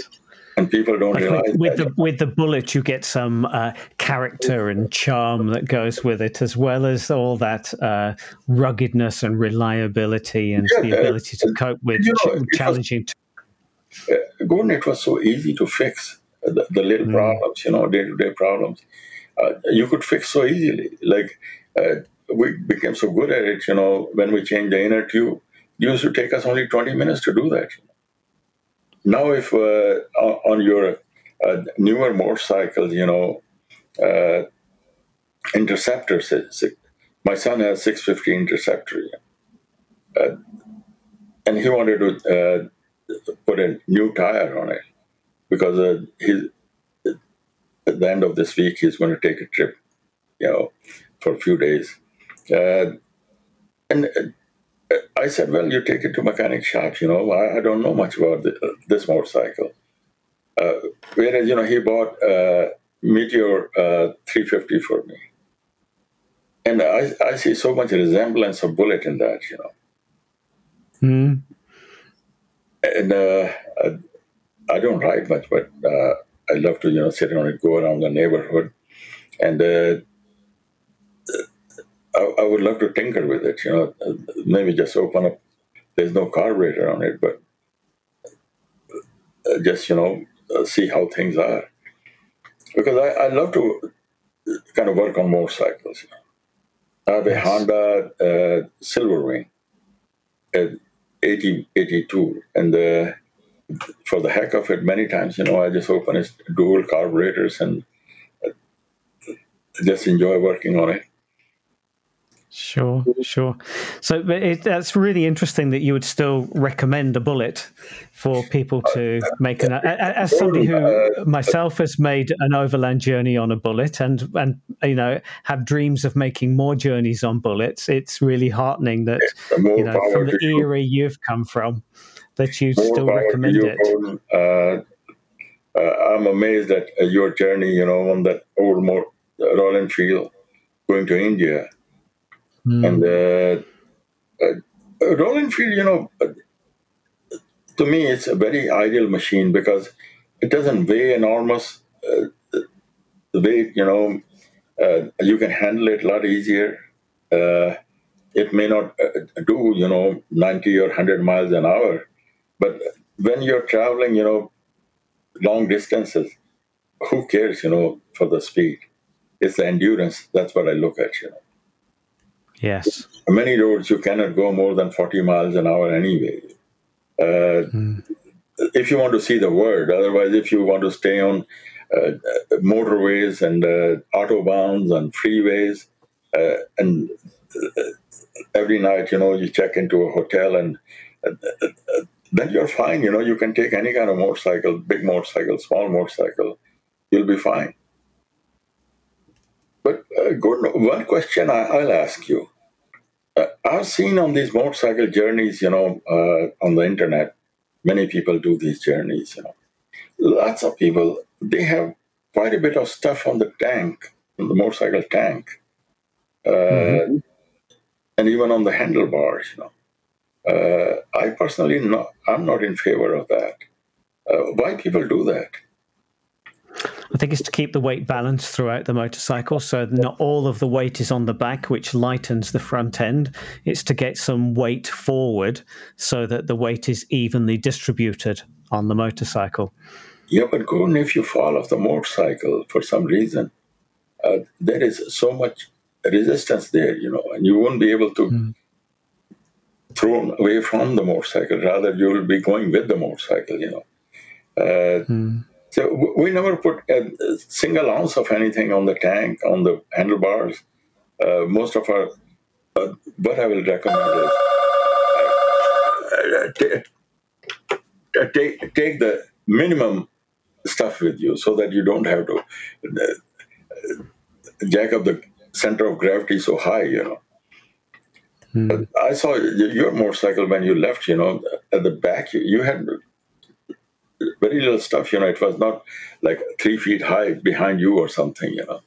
And people don't like realize with, with the with the bullet, you get some uh, character and charm that goes with it, as well as all that uh, ruggedness and reliability and yeah, the ability to cope with you know, challenging. Was, uh, Gordon, it was so easy to fix the, the little mm. problems, you know, day to day problems. Uh, you could fix so easily. Like uh, we became so good at it, you know, when we changed the inner tube, it used to take us only 20 minutes to do that. Now, if uh, on your uh, newer motorcycles, you know, uh, interceptors, my son has 650 interceptor, uh, and he wanted to uh, put a new tire on it because uh, he, at the end of this week he's going to take a trip, you know, for a few days. Uh, and uh, I said, well, you take it to mechanic shop, you know, I, I don't know much about the, uh, this motorcycle. Uh, whereas, you know, he bought uh, Meteor uh, 350 for me. And I, I see so much resemblance of Bullet in that, you know. Mm. And I, I, don't ride much, but I love to, you know, sit on it, go around the neighborhood. And I, I, would love to tinker with it. You know, maybe just open up. There's no carburetor on it, but uh, just you know, uh, see how things are. Because I, I love to kind of work on motorcycles. You know. I have a yes. Honda uh, Silverwing, at 80, 82, and uh, for the heck of it, many times, you know, I just open it, dual carburetors and uh, just enjoy working on it. Sure, sure. So it, that's really interesting that you would still recommend a bullet for people to make an. As somebody who uh, myself has made an overland journey on a bullet, and and you know have dreams of making more journeys on bullets, it's really heartening that you know from the era you. you've come from that you still recommend it. Uh, uh, I'm amazed at your journey. You know, on that old more Royal Enfield going to India Mm. And uh, uh, Royal Enfield, you know, uh, to me, it's a very ideal machine because it doesn't weigh enormous. Uh, weight, you know, uh, you can handle it a lot easier. Uh, it may not uh, do, you know, 90 or 100 miles an hour, but when you're traveling, you know, long distances, who cares, you know, for the speed? It's the endurance. That's what I look at, you know. Yes. Many roads you cannot go more than 40 miles an hour anyway. Uh, mm. If you want to see the world, otherwise, if you want to stay on uh, motorways and uh, autobahns and freeways, uh, and uh, every night, you know, you check into a hotel and uh, then you're fine. You know, you can take any kind of motorcycle, big motorcycle, small motorcycle, you'll be fine. But uh, Gordon, one question I, will ask you: I've seen on these motorcycle journeys, you know, uh, on the internet, many people do these journeys, you know. Lots of people, they have quite a bit of stuff on the tank, on the motorcycle tank, uh, mm-hmm. and even on the handlebars, you know. Uh, I personally, not, I'm not in favor of that. Uh, why people do that? I think it's to keep the weight balanced throughout the motorcycle, so not all of the weight is on the back, which lightens the front end. It's to get some weight forward so that the weight is evenly distributed on the motorcycle. Yeah, but Gordon, if you fall off the motorcycle for some reason, uh, there is so much resistance there, you know, and you won't be able to mm. throw away from the motorcycle. Rather, you will be going with the motorcycle, you know. Uh, mm. So we never put a single ounce of anything on the tank, on the handlebars. Uh, most of our, uh, what I will recommend is uh, take, uh, take, take the minimum stuff with you so that you don't have to uh, jack up the center of gravity so high, you know. Hmm. I saw your motorcycle when you left, you know, at the back, you had very little stuff. You know, it was not like three feet high behind you or something. You know.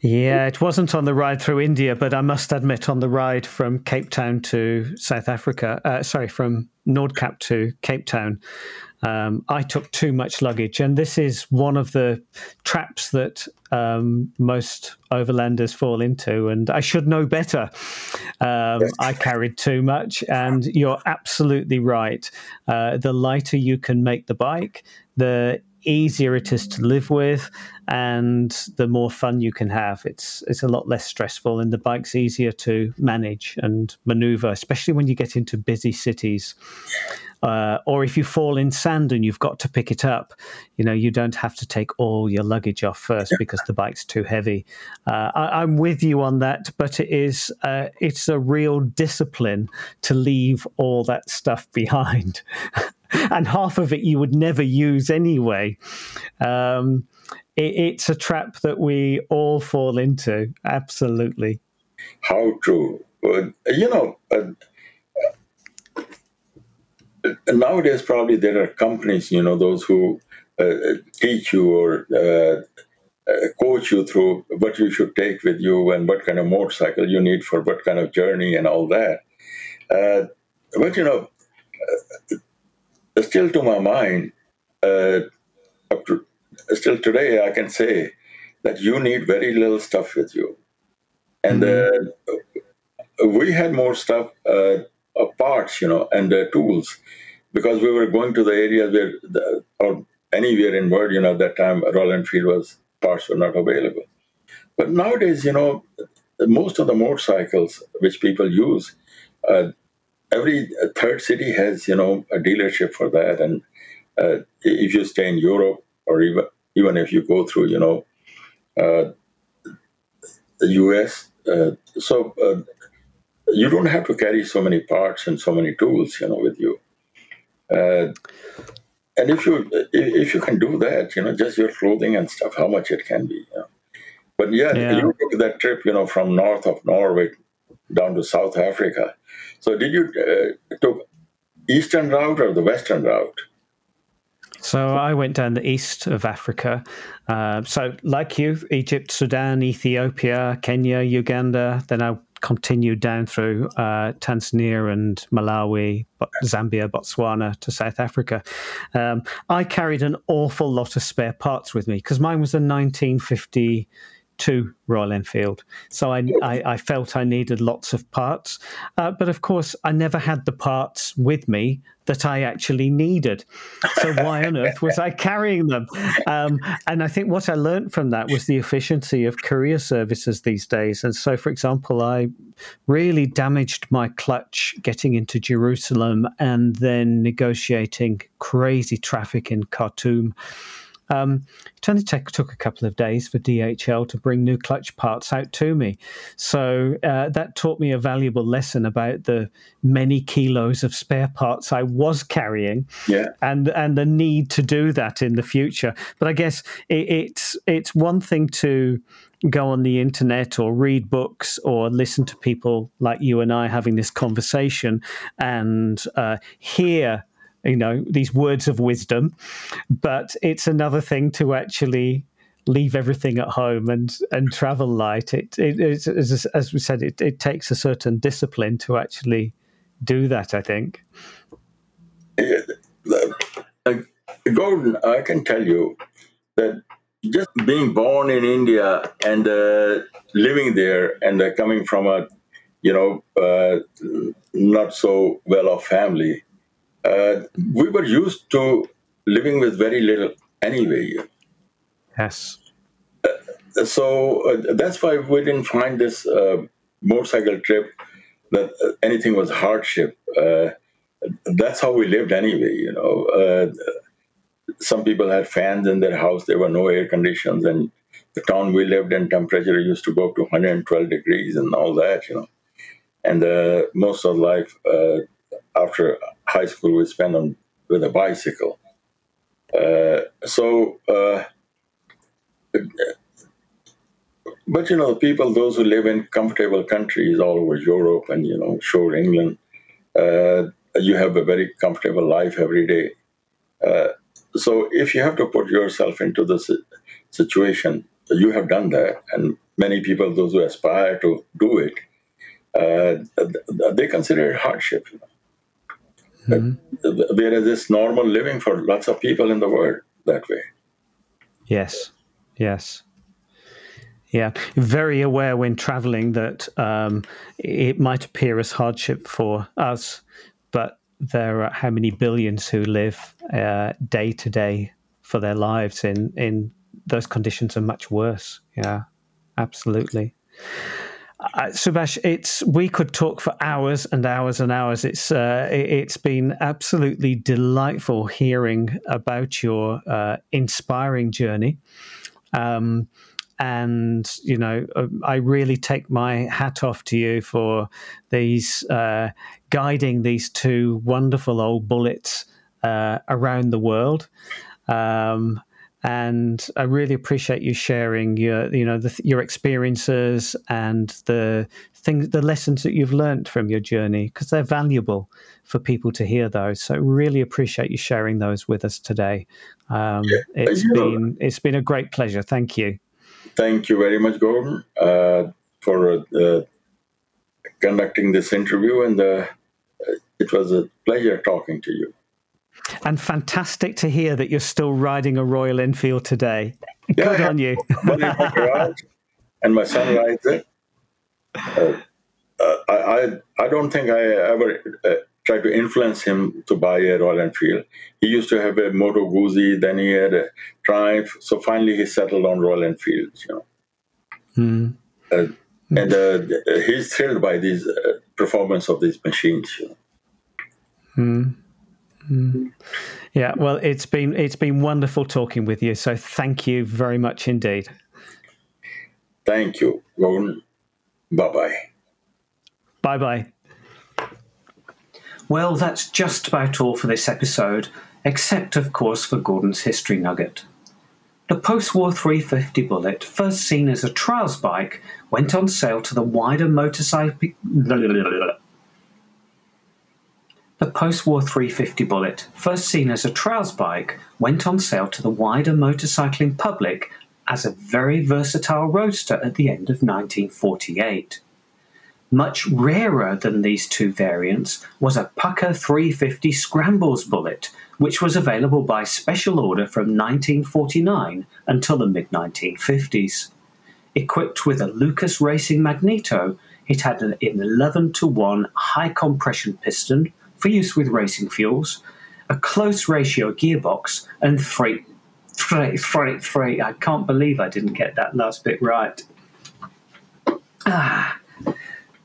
Yeah, it wasn't on the ride through India, but I must admit, on the ride from Cape Town to South Africa, uh, sorry, from Noordkaap to Cape Town, um, I took too much luggage. And this is one of the traps that um, most overlanders fall into. And I should know better. Um, I carried too much. And you're absolutely right. Uh, the lighter you can make the bike, the easier it is to live with and the more fun you can have it's it's a lot less stressful and the bike's easier to manage and maneuver especially when you get into busy cities uh, or if you fall in sand and you've got to pick it up, you know, you don't have to take all your luggage off first because the bike's too heavy. Uh, I, am with you on that, but it is uh, it's a real discipline to leave all that stuff behind, and half of it you would never use anyway. Um, it, it's a trap that we all fall into. Absolutely. How true. you know nowadays probably there are companies you know those who uh, teach you or uh, uh, coach you through what you should take with you and what kind of motorcycle you need for what kind of journey and all that uh, but you know uh, still to my mind uh, to, still today i can say that you need very little stuff with you and mm-hmm. we had more stuff uh, parts, you know, and uh, tools, because we were going to the areas where, the, or anywhere in world, you know, at that time Royal Enfield was parts were not available. But nowadays, you know, most of the motorcycles which people use, uh, every third city has, you know, a dealership for that. And uh, if you stay in Europe or even even if you go through, you know, uh, the US, uh, so you don't have to carry so many parts and so many tools, you know, with you. Uh, and if you if you can do that, you know, just your clothing and stuff, how much it can be. You know? But yeah, yeah, you took that trip, you know, from north of Norway down to South Africa. So did you uh, took eastern route or the western route? So I went down the east of Africa. Uh, so, like you, Egypt, Sudan, Ethiopia, Kenya, Uganda. Then I continued down through uh, Tanzania and Malawi, Zambia, Botswana to South Africa. Um, I carried an awful lot of spare parts with me because mine was a 1950 to Royal Enfield. So I, I, I, felt I needed lots of parts. Uh, but of course, I never had the parts with me that I actually needed. So why on earth was I carrying them? Um, and I think what I learned from that was the efficiency of courier services these days. And so, for example, I really damaged my clutch getting into Jerusalem and then negotiating crazy traffic in Khartoum. Um, it only t- took a couple of days for DHL to bring new clutch parts out to me. So uh, that taught me a valuable lesson about the many kilos of spare parts I was carrying, yeah. and and the need to do that in the future. But I guess it, it's it's one thing to go on the internet or read books or listen to people like you and I having this conversation and uh, hear you know these words of wisdom. But it's another thing to actually leave everything at home and and travel light. It, it as, as we said it, it takes a certain discipline to actually do that i think. Uh, gordon i can tell you that just being born in india and uh, living there and uh, coming from a you know uh, not so well off family uh, we were used to living with very little anyway. Yes. Uh, so uh, that's why we didn't find this uh, motorcycle trip that uh, anything was hardship. Uh, that's how we lived anyway, you know. some people had fans in their house, there were no air conditions, and the town we lived in, temperature used to go up to 112 degrees and all that, you know. And most of life after high school we spent on with a bicycle. Uh, so, uh, but you know, people, those who live in comfortable countries all over Europe and you know, sure England, uh, you have a very comfortable life every day. Uh, so, if you have to put yourself into this situation, you have done that, and many people, those who aspire to do it, uh, they consider it hardship. You know? Mm-hmm. Whereas it's normal living for lots of people in the world that way. Yes, yes. Yeah, very aware when traveling that um, it might appear as hardship for us, but there are how many billions who live uh, day to day for their lives in in those conditions are much worse. Yeah, absolutely. Uh, Subhash, it's we could talk for hours and hours and hours. It's uh, it's been absolutely delightful hearing about your uh, inspiring journey. Um, and you know, uh, I really take my hat off to you for these uh, guiding these two wonderful old bullets uh, around the world. Um, and I really appreciate you sharing your you know the, your experiences and the things the lessons that you've learned from your journey because they're valuable for people to hear those. So really appreciate you sharing those with us today. Um, it's been it's been a great pleasure. Thank you. Thank you very much, Gordon, uh, for uh, conducting this interview, and uh, it was a pleasure talking to you. And fantastic to hear that you're still riding a Royal Enfield today. Yeah, Good on you. and my son rides it. Uh, uh, I, I don't think I ever uh, tried to influence him to buy a Royal Enfield. He used to have a Moto Guzzi, then he had a Triumph. So finally, he settled on Royal Enfields. You know. Mm. Uh, and uh, he's thrilled by these uh, performance of these machines. You know. mm. Mm. Yeah, well, it's been it's been wonderful talking with you. So thank you very much indeed. Thank you, Gordon. Bye bye. Bye bye. Well, that's just about all for this episode, except, of course, for Gordon's history nugget. The post war 350 Bullet, first seen as a trials bike, went on sale to the wider motorcycle. The post war 350 Bullet, first seen as a trials bike, went on sale to the wider motorcycling public as a very versatile roadster at the end of 1948. Much rarer than these two variants was a Pucker 350 Scrambles bullet, which was available by special order from 1949 until the mid 1950s. Equipped with a Lucas Racing Magneto, it had an 11 to 1 high compression piston for use with racing fuels, a close ratio gearbox, and freight, freight, freight, freight. I can't believe I didn't get that last bit right. Ah,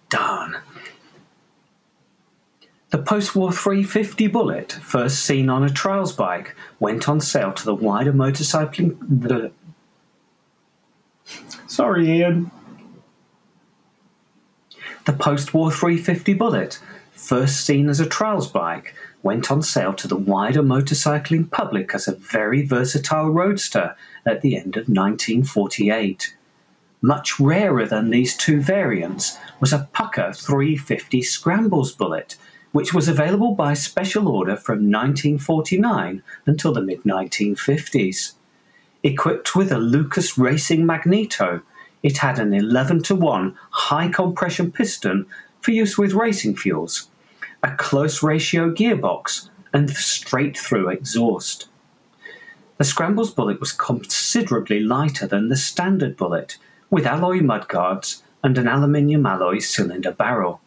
Darn. The post war 350 Bullet, first seen on a trials bike, went on sale to the wider motorcycling. The... Sorry, Ian. The post war 350 Bullet, first seen as a trials bike, went on sale to the wider motorcycling public as a very versatile roadster at the end of 1948. Much rarer than these two variants was a Pucker 350 Scrambles bullet, which was available by special order from 1949 until the mid 1950s. Equipped with a Lucas Racing Magneto, it had an 11 to 1 high compression piston for use with racing fuels, a close ratio gearbox, and straight through exhaust. The Scrambles bullet was considerably lighter than the standard bullet, with alloy mudguards and an aluminium alloy cylinder barrel.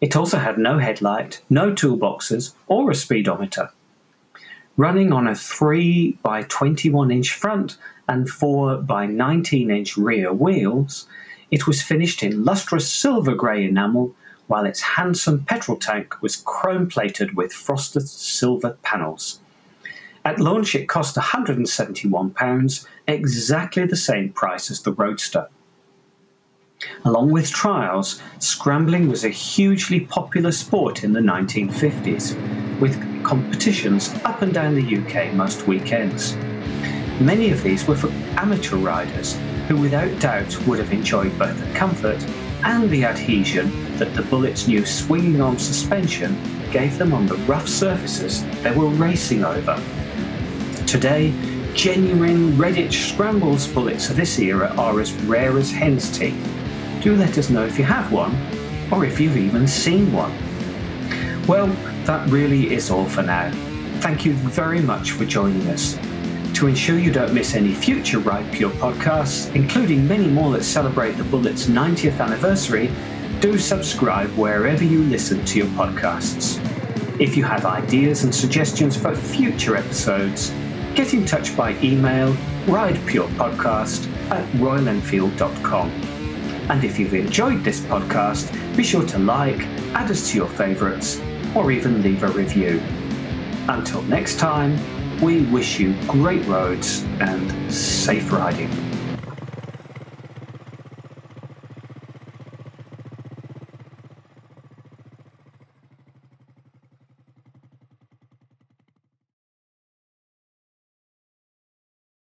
It also had no headlight, no toolboxes, or a speedometer. Running on a 3 by 21 inch front and 4 by 19 inch rear wheels, it was finished in lustrous silver grey enamel, while its handsome petrol tank was chrome plated with frosted silver panels. At launch, it cost £171, exactly the same price as the Roadster. Along with trials, scrambling was a hugely popular sport in the 1950s, with competitions up and down the UK most weekends. Many of these were for amateur riders who, without doubt, would have enjoyed both the comfort and the adhesion that the Bullet's new swinging arm suspension gave them on the rough surfaces they were racing over. Today, genuine Redditch scrambles bullets of this era are as rare as hen's teeth do let us know if you have one, or if you've even seen one. Well, that really is all for now. Thank you very much for joining us. To ensure you don't miss any future Ride Pure podcasts, including many more that celebrate the Bullet's 90th anniversary, do subscribe wherever you listen to your podcasts. If you have ideas and suggestions for future episodes, get in touch by email ridepurepodcast at royalenfield.com. And if you've enjoyed this podcast, be sure to like, add us to your favourites, or even leave a review. Until next time, we wish you great roads and safe riding.